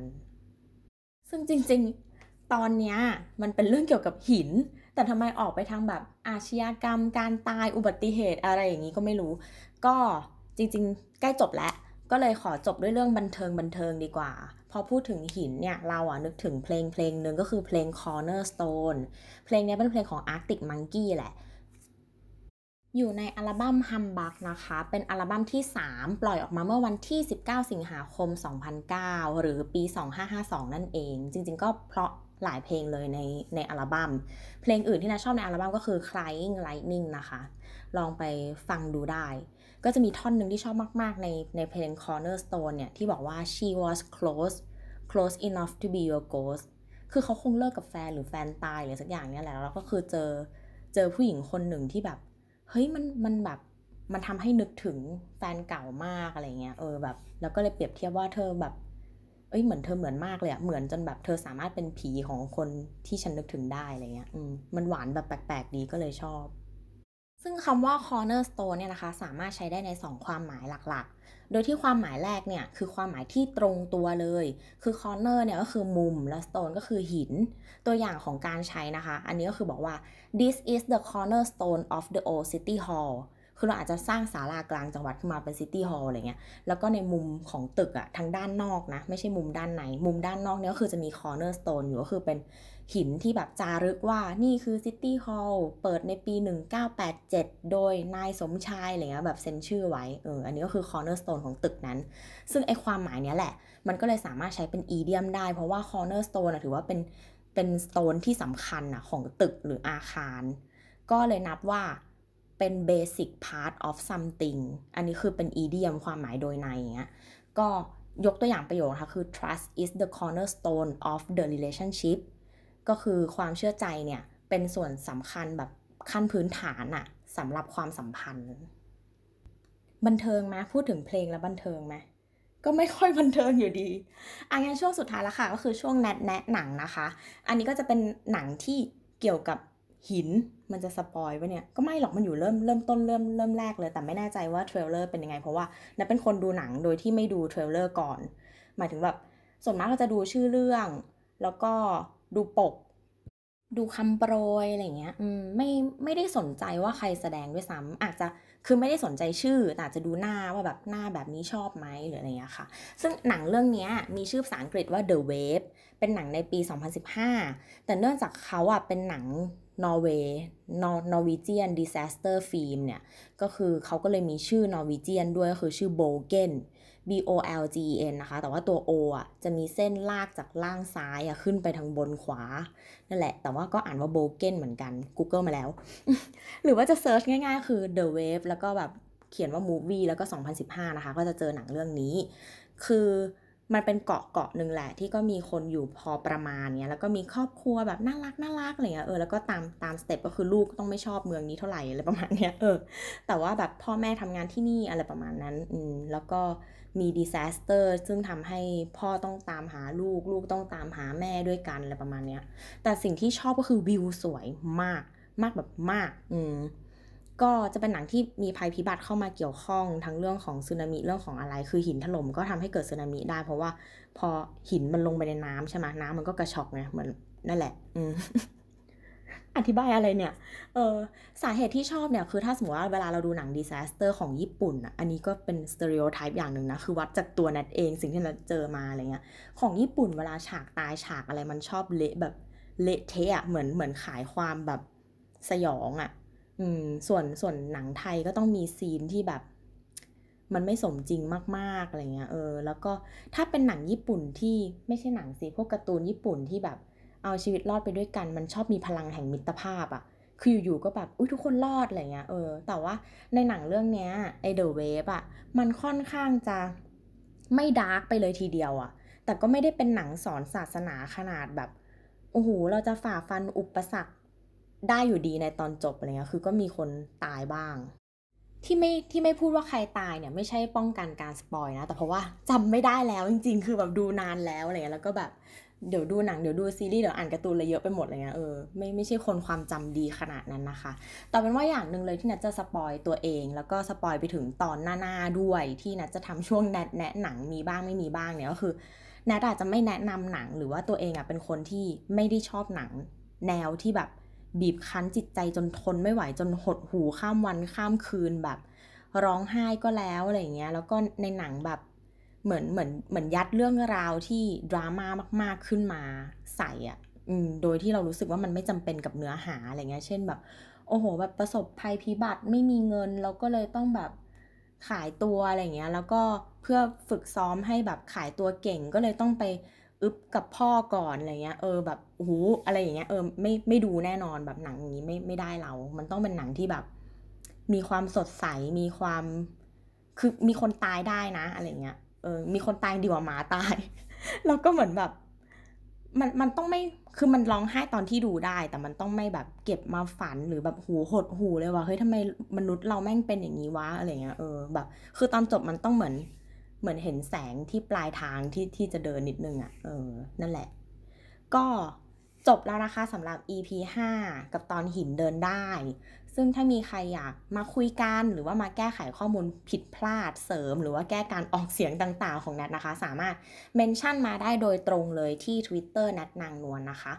ซึ่งจริงๆ ตอนเนี้ยมันเป็นเรื่องเกี่ยวกับหิน แต่ทำไมออกไปทางแบบอาชญากรรม การตาย อุบัติเหตุอะไรอย่างนี้ก็ไม่รู้ ก็จริงๆ ใกล้จบแล้ว ก็เลยขอจบด้วยเรื่องบันเทิงบันเทิงดีกว่า พอพูดถึงหินเนี่ย เราอะนึกถึงเพลงเพลงหนึ่งก็คือเพลง Cornerstone เพลงนี้เป็นเพลงของ Arctic Monkey แหละ อยู่ในอัลบั้ม Humbug นะคะ เป็นอัลบั้มที่ 3 ปล่อยออกมาเมื่อวันที่ 19 สิงหาคม 2009 หรือปี 2552 นั่นเอง จริง ๆ ก็เพราะหลายเพลงเลยในในอัลบัม้ม เพลงอื่นที่นัทชอบในอัลบั้มก็คือ Crying Lightning นะคะ ลองไปฟังดูได้ ก็จะมีท่อนหนึ่งที่ชอบมาก ๆ ในในเพลง Cornerstone เนี่ย ที่บอกว่า she was close close enough to be your ghost คือเขาคงเลิกกับแฟนหรือแฟนตายหรือสักอย่างเนี่ยแหละแล้วก็คือเจอเจอผู้หญิงคนหนึ่งที่แบบ เฮ้ยมันมันแบบมันทำให้นึกถึงแฟนเก่ามากอะไรเงี้ยเออแบบ แล้วก็เลยเปรียบเทียบว่าเธอแบบ เอ้ยเหมือนเธอเหมือนมากเลยอะเหมือนจนแบบเธอสามารถเป็นผีของคนที่ฉันนึกถึงได้อะไรเงี้ยอืมมันหวานแบบแปลกๆดีก็เลยชอบ ซึ่งคำว่า cornerstone เนี่ยนะคะสามารถใช้ได้ใน 2 ความหมายหลักๆ โดยที่ความหมายแรกเนี่ยคือความหมายที่ตรงตัวเลย คือ corner เนี่ยก็คือมุมและ stone ก็คือหิน ตัวอย่างของการใช้นะคะ อันนี้ก็คือบอกว่า this is the cornerstone of the old city hall คือเราอาจจะสร้างศาลากลางจังหวัดขึ้นมาเป็น city hall อะไรเงี้ย แล้วก็ในมุมของตึกอะทางด้านนอกนะ ไม่ใช่มุมด้านใน มุมด้านนอกเนี่ยก็คือจะมี cornerstone อยู่ก็คือเป็น หินที่แบบจารึกว่านี่คือ city hall เปิดในปี 1987 โดยนายสมชายอะไรเงี้ยแบบเซ็นชื่อไว้เอออันนี้ก็คือ cornerstone ของตึกนั้น ซึ่งไอความหมายเนี้ยแหละ มันก็เลยสามารถใช้เป็น idiom ได้ เพราะว่า cornerstone ถือว่าเป็นเป็น stone ที่สำคัญอะของตึกหรืออาคาร ก็เลยนับว่าเป็น basic part of something อันนี้คือเป็น idiom ความหมายโดยนัยอย่างเงี้ยก็ยกตัวอย่างประโยคนะคะคือ trust is the cornerstone of the relationship ก็คือความเชื่อใจเนี่ยเป็นส่วนสำคัญแบบขั้นพื้นฐานอะสำหรับความสัมพันธ์ บันเทิงไหมพูดถึงเพลงแล้วบันเทิงไหมก็ไม่ค่อยบันเทิงอยู่ดีอันนี้ช่วงสุดท้ายแล้วค่ะ ก็คือช่วงแนทแนะหนังนะคะ อันนี้ก็จะเป็นหนังที่เกี่ยวกับหิน มันจะ spoil ไหมเนี่ย ก็ไม่หรอกมันอยู่เริ่มเริ่มต้นเริ่มเริ่มแรกเลย แต่ไม่แน่ใจว่า trailer เป็นยังไง เพราะว่าแนทเป็นคนดูหนังโดยที่ไม่ดู trailer ก่อน หมายถึงแบบส่วนมากก็จะดูชื่อเรื่อง แล้วก็ ดูปก ดูคำโปรยอะไรเงี้ย อืมไม่ไม่ได้สนใจว่าใครแสดงด้วยซ้ำอาจจะคือไม่ได้สนใจชื่อแต่อาจจะดูหน้าว่าแบบหน้าแบบนี้ชอบไหมหรืออะไรเงี้ยค่ะ ซึ่งหนังเรื่องนี้มีชื่อภาษาอังกฤษว่า The Wave เป็นหนังในปี 2015 แต่เนื่องจากเขาอะเป็นหนังนอร์เวย์นอร์ Norwegian disaster film เนี่ย ก็คือเขาก็เลยมีชื่อ Norwegian ด้วยก็คือชื่อโบเกน B O L G E N นะคะ แต่ว่าตัว O อะจะมีเส้นลากจากล่างซ้ายอะขึ้นไปทางบนขวา นั่นแหละ แต่ว่าก็อ่านว่าโบเกนเหมือนกัน Google มาแล้ว หรือว่าจะ search ง่ายๆ คือ The Wave แล้วก็แบบเขียนว่า Movie แล้วก็ 2015 นะคะ ก็จะเจอหนังเรื่องนี้ คือมันเป็นเกาะเกาะหนึ่งแหละที่ก็มีคนอยู่พอประมาณเนี้ยแล้วก็มีครอบครัวแบบน่ารักน่ารักอะไรเงี้ยเออแล้วก็ตามตาม step ก็คือลูกต้องไม่ชอบเมืองนี้เท่าไหร่อะไรประมาณเนี้ยเออแต่ว่าแบบพ่อแม่ทำงานที่นี่อะไรประมาณนั้นอืมแล้วก็ มีดีซ a สเตอร์ซึ่งทำให้พ่อต้องตามหาลูก ลูกต้องตามหาแม่ด้วยกันอะไรประมาณเนี้ย แต่สิ่งที่ชอบก็คือวิวสวยมาก มากแบบมาก อืมก็จะเป็นหนังที่มีภัยพิบัติเข้ามาเกี่ยวข้องทั้งเรื่องของสึนามิเรื่องของอะไร คือหินถล่มก็ทำให้เกิดสึนามิได้ เพราะว่าพอหินมันลงไปในน้ำใช่ไหมน้ำมันก็กระชอกไงเหมือนนั่นแหละ อืม อธิบายอะไรเนี่ย เออสาเหตุที่ชอบเนี่ยคือถ้าสมมติว่าเวลาเราดูหนังดีซ a สเตอร์ของญี่ปุ่นอะ อันนี้ก็เป็น stereotype อย่างหนึ่งนะ คือวัดจากตัวแนทเองสิ่งที่เราเจอมาอะไรเงี้ย ของญี่ปุ่นเวลาฉากตายฉากอะไรมันชอบเละแบบเละเทอะเหมือนเหมือนขายความแบบสยองอะ่ะ อืม ส่วนส่วนหนังไทยก็ต้องมีซีนที่แบบ มันไม่สมจริงมากๆอะไรเงี้ย เออ แล้วก็ถ้าเป็นหนังญี่ปุ่นที่ไม่ใช่หนังสิพวกการ์ตูนญี่ปุ่นที่แบบ เอาชีวิตรอดไปด้วยกัน มันชอบมีพลังแห่งมิตรภาพอะคืออยู่ๆก็แบบอุ้ยทุกคนรอดอะไรเงี้ยเออแต่ว่าในหนังเรื่องเนี้ยไอเดอะเวฟอะมันค่อนข้างจะไม่ดาร์กไปเลยทีเดียวอะแต่ก็ไม่ได้เป็นหนังสอนศาสนาขนาดแบบโอ้โหเราจะฝ่าฟันอุปสรรคได้อยู่ดีในตอนจบอะไรเงี้ยคือก็มีคนตายบ้าง ที่ไม่ที่ไม่พูดว่าใครตายเนี่ยไม่ใช่ป้องกันการสปอยนะ แต่เพราะว่าจำไม่ได้แล้วจริง ๆ คือแบบดูนานแล้วอะไรเงี้ยแล้วก็แบบ เดี๋ยวดูหนังเดี๋ยวดูซีรีส์เดี๋ยวอ่านการ์ตูนอะไรเยอะไปหมดอะไรเงี้ยเออไม่ไม่ใช่คนความจำดีขนาดนั้นนะคะแต่เป็นว่าอย่างหนึ่งเลยที่แนทจะ spoil ตัวเอง แล้วก็ spoil ไปถึงตอนหน้าๆด้วย ที่แนทจะทำช่วงแนทแนะหนังมีบ้างไม่มีบ้างเนี่ยก็คือแนทอาจจะไม่แนะนำหนังหรือว่าตัวเองอะเป็นคนที่ไม่ได้ชอบหนังแนวที่แบบบีบคั้นจิตใจจนทนไม่ไหวจนหดหู่ข้ามวันข้ามคืนแบบ ร้องไห้ก็แล้วอะไรเงี้ยแล้วก็ในหนังแบบ เหมือนเหมือนเหมือนยัดเรื่องราวที่ดราม่ามาก ๆขึ้นมาใส่อะโดยที่เรารู้สึกว่ามันไม่จำเป็นกับเนื้อหาอะไรเงี้ย เช่นแบบ โอ้โห แบบประสบภัยพิบัติไม่มีเงินเราก็เลยต้องแบบขายตัวอะไรเงี้ย แล้วก็เพื่อฝึกซ้อมให้แบบขายตัวเก่งก็เลยต้องไปอึบกับพ่อก่อนอะไรเงี้ย เออแบบโอ้โหอะไรอย่างเงี้ย เออไม่ไม่ดูแน่นอนแบบหนังอย่างนี้ไม่ไม่ได้เรา มันต้องเป็นหนังที่แบบ มีความสดใส มีความ คือมีคนตายได้นะอะไรเงี้ย เออมีคนตายดีกว่าหมาตาย แล้วก็เหมือนแบบ มันมันต้องไม่คือมันร้องไห้ตอนที่ดูได้ แต่มันต้องไม่แบบเก็บมาฝันหรือแบบหูหดหูเลยว่าเฮ้ยทำไมมนุษย์เราแม่งเป็นอย่างนี้วะอะไรเงี้ยเออแบบ คือตอนจบมันต้องเหมือนเหมือนเห็นแสงที่ปลายทางที่ที่จะเดินนิดนึงอะ่ะเออ นั่นแหละ ก็จบแล้วนะคะสำหรับ EP 5 กับตอนหินเดินได้ ซึ่งถ้ามีใครอยากมาคุยกันหรือว่ามาแก้ไขข้อมูลผิดพลาดเสริม หรือว่าแก้การออกเสียงต่างๆของนัทนะคะ สามารถเมนชั่นมาได้โดยตรงเลยที่ Twitter นัทนางนวลนนะคะ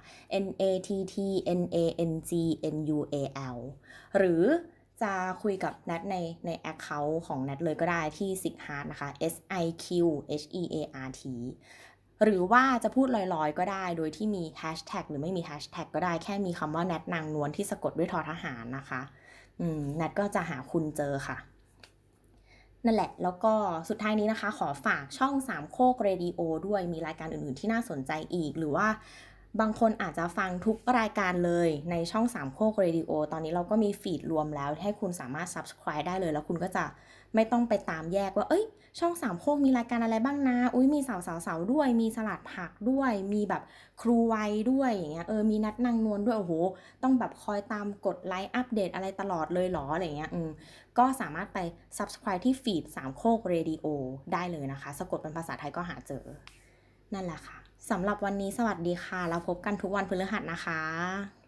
N A T T N A N G N U A L หรือจะคุยกับนัทในใน Account ของนัทเลยก็ได้ที่ s i q h a r t นะคะ S I Q H E A R T หรือว่าจะพูดลอยๆ ก็ได้ โดยที่มีแฮชแท็กหรือไม่มีแฮชแท็กก็ได้แค่มีคำว่าแนทนางนวลที่สะกดด้วยทอทหารนะคะอืมแนทก็จะหาคุณเจอค่ะ นั่นแหละ แล้วก็สุดท้ายนี้นะคะ ขอฝากช่องสามโคกเรดิโอด้วยมีรายการอื่นๆที่น่าสนใจอีกหรือว่าบางคนอาจจะฟังทุกรายการเลยในช่องสามโคกเรดิโอตอนนี้เราก็มี feed รวมแล้วให้คุณสามารถ subscribe ได้เลย แล้วคุณก็จะ ไม่ต้องไปตามแยกว่า เอ้ย ช่องสามโคกมีรายการอะไรบ้างนะ อุ้ยมีสาวสาวสาวด้วย มีสลัดผักด้วย มีแบบครูไวยด้วยอย่างเงี้ย เออ มีแนทนางนวลด้วย โอ้โห ต้องแบบคอยตามกดไลค์อัปเดตอะไรตลอดเลยเหรออะไรเงี้ย อืม ก็สามารถไป subscribe ที่ฟีดสามโคกเรดิโอได้เลยนะคะ สะกดเป็นภาษาไทยก็หาเจอ นั่นแหละค่ะสำหรับวันนี้สวัสดีค่ะ เราพบกันทุกวันพฤหัสนะคะ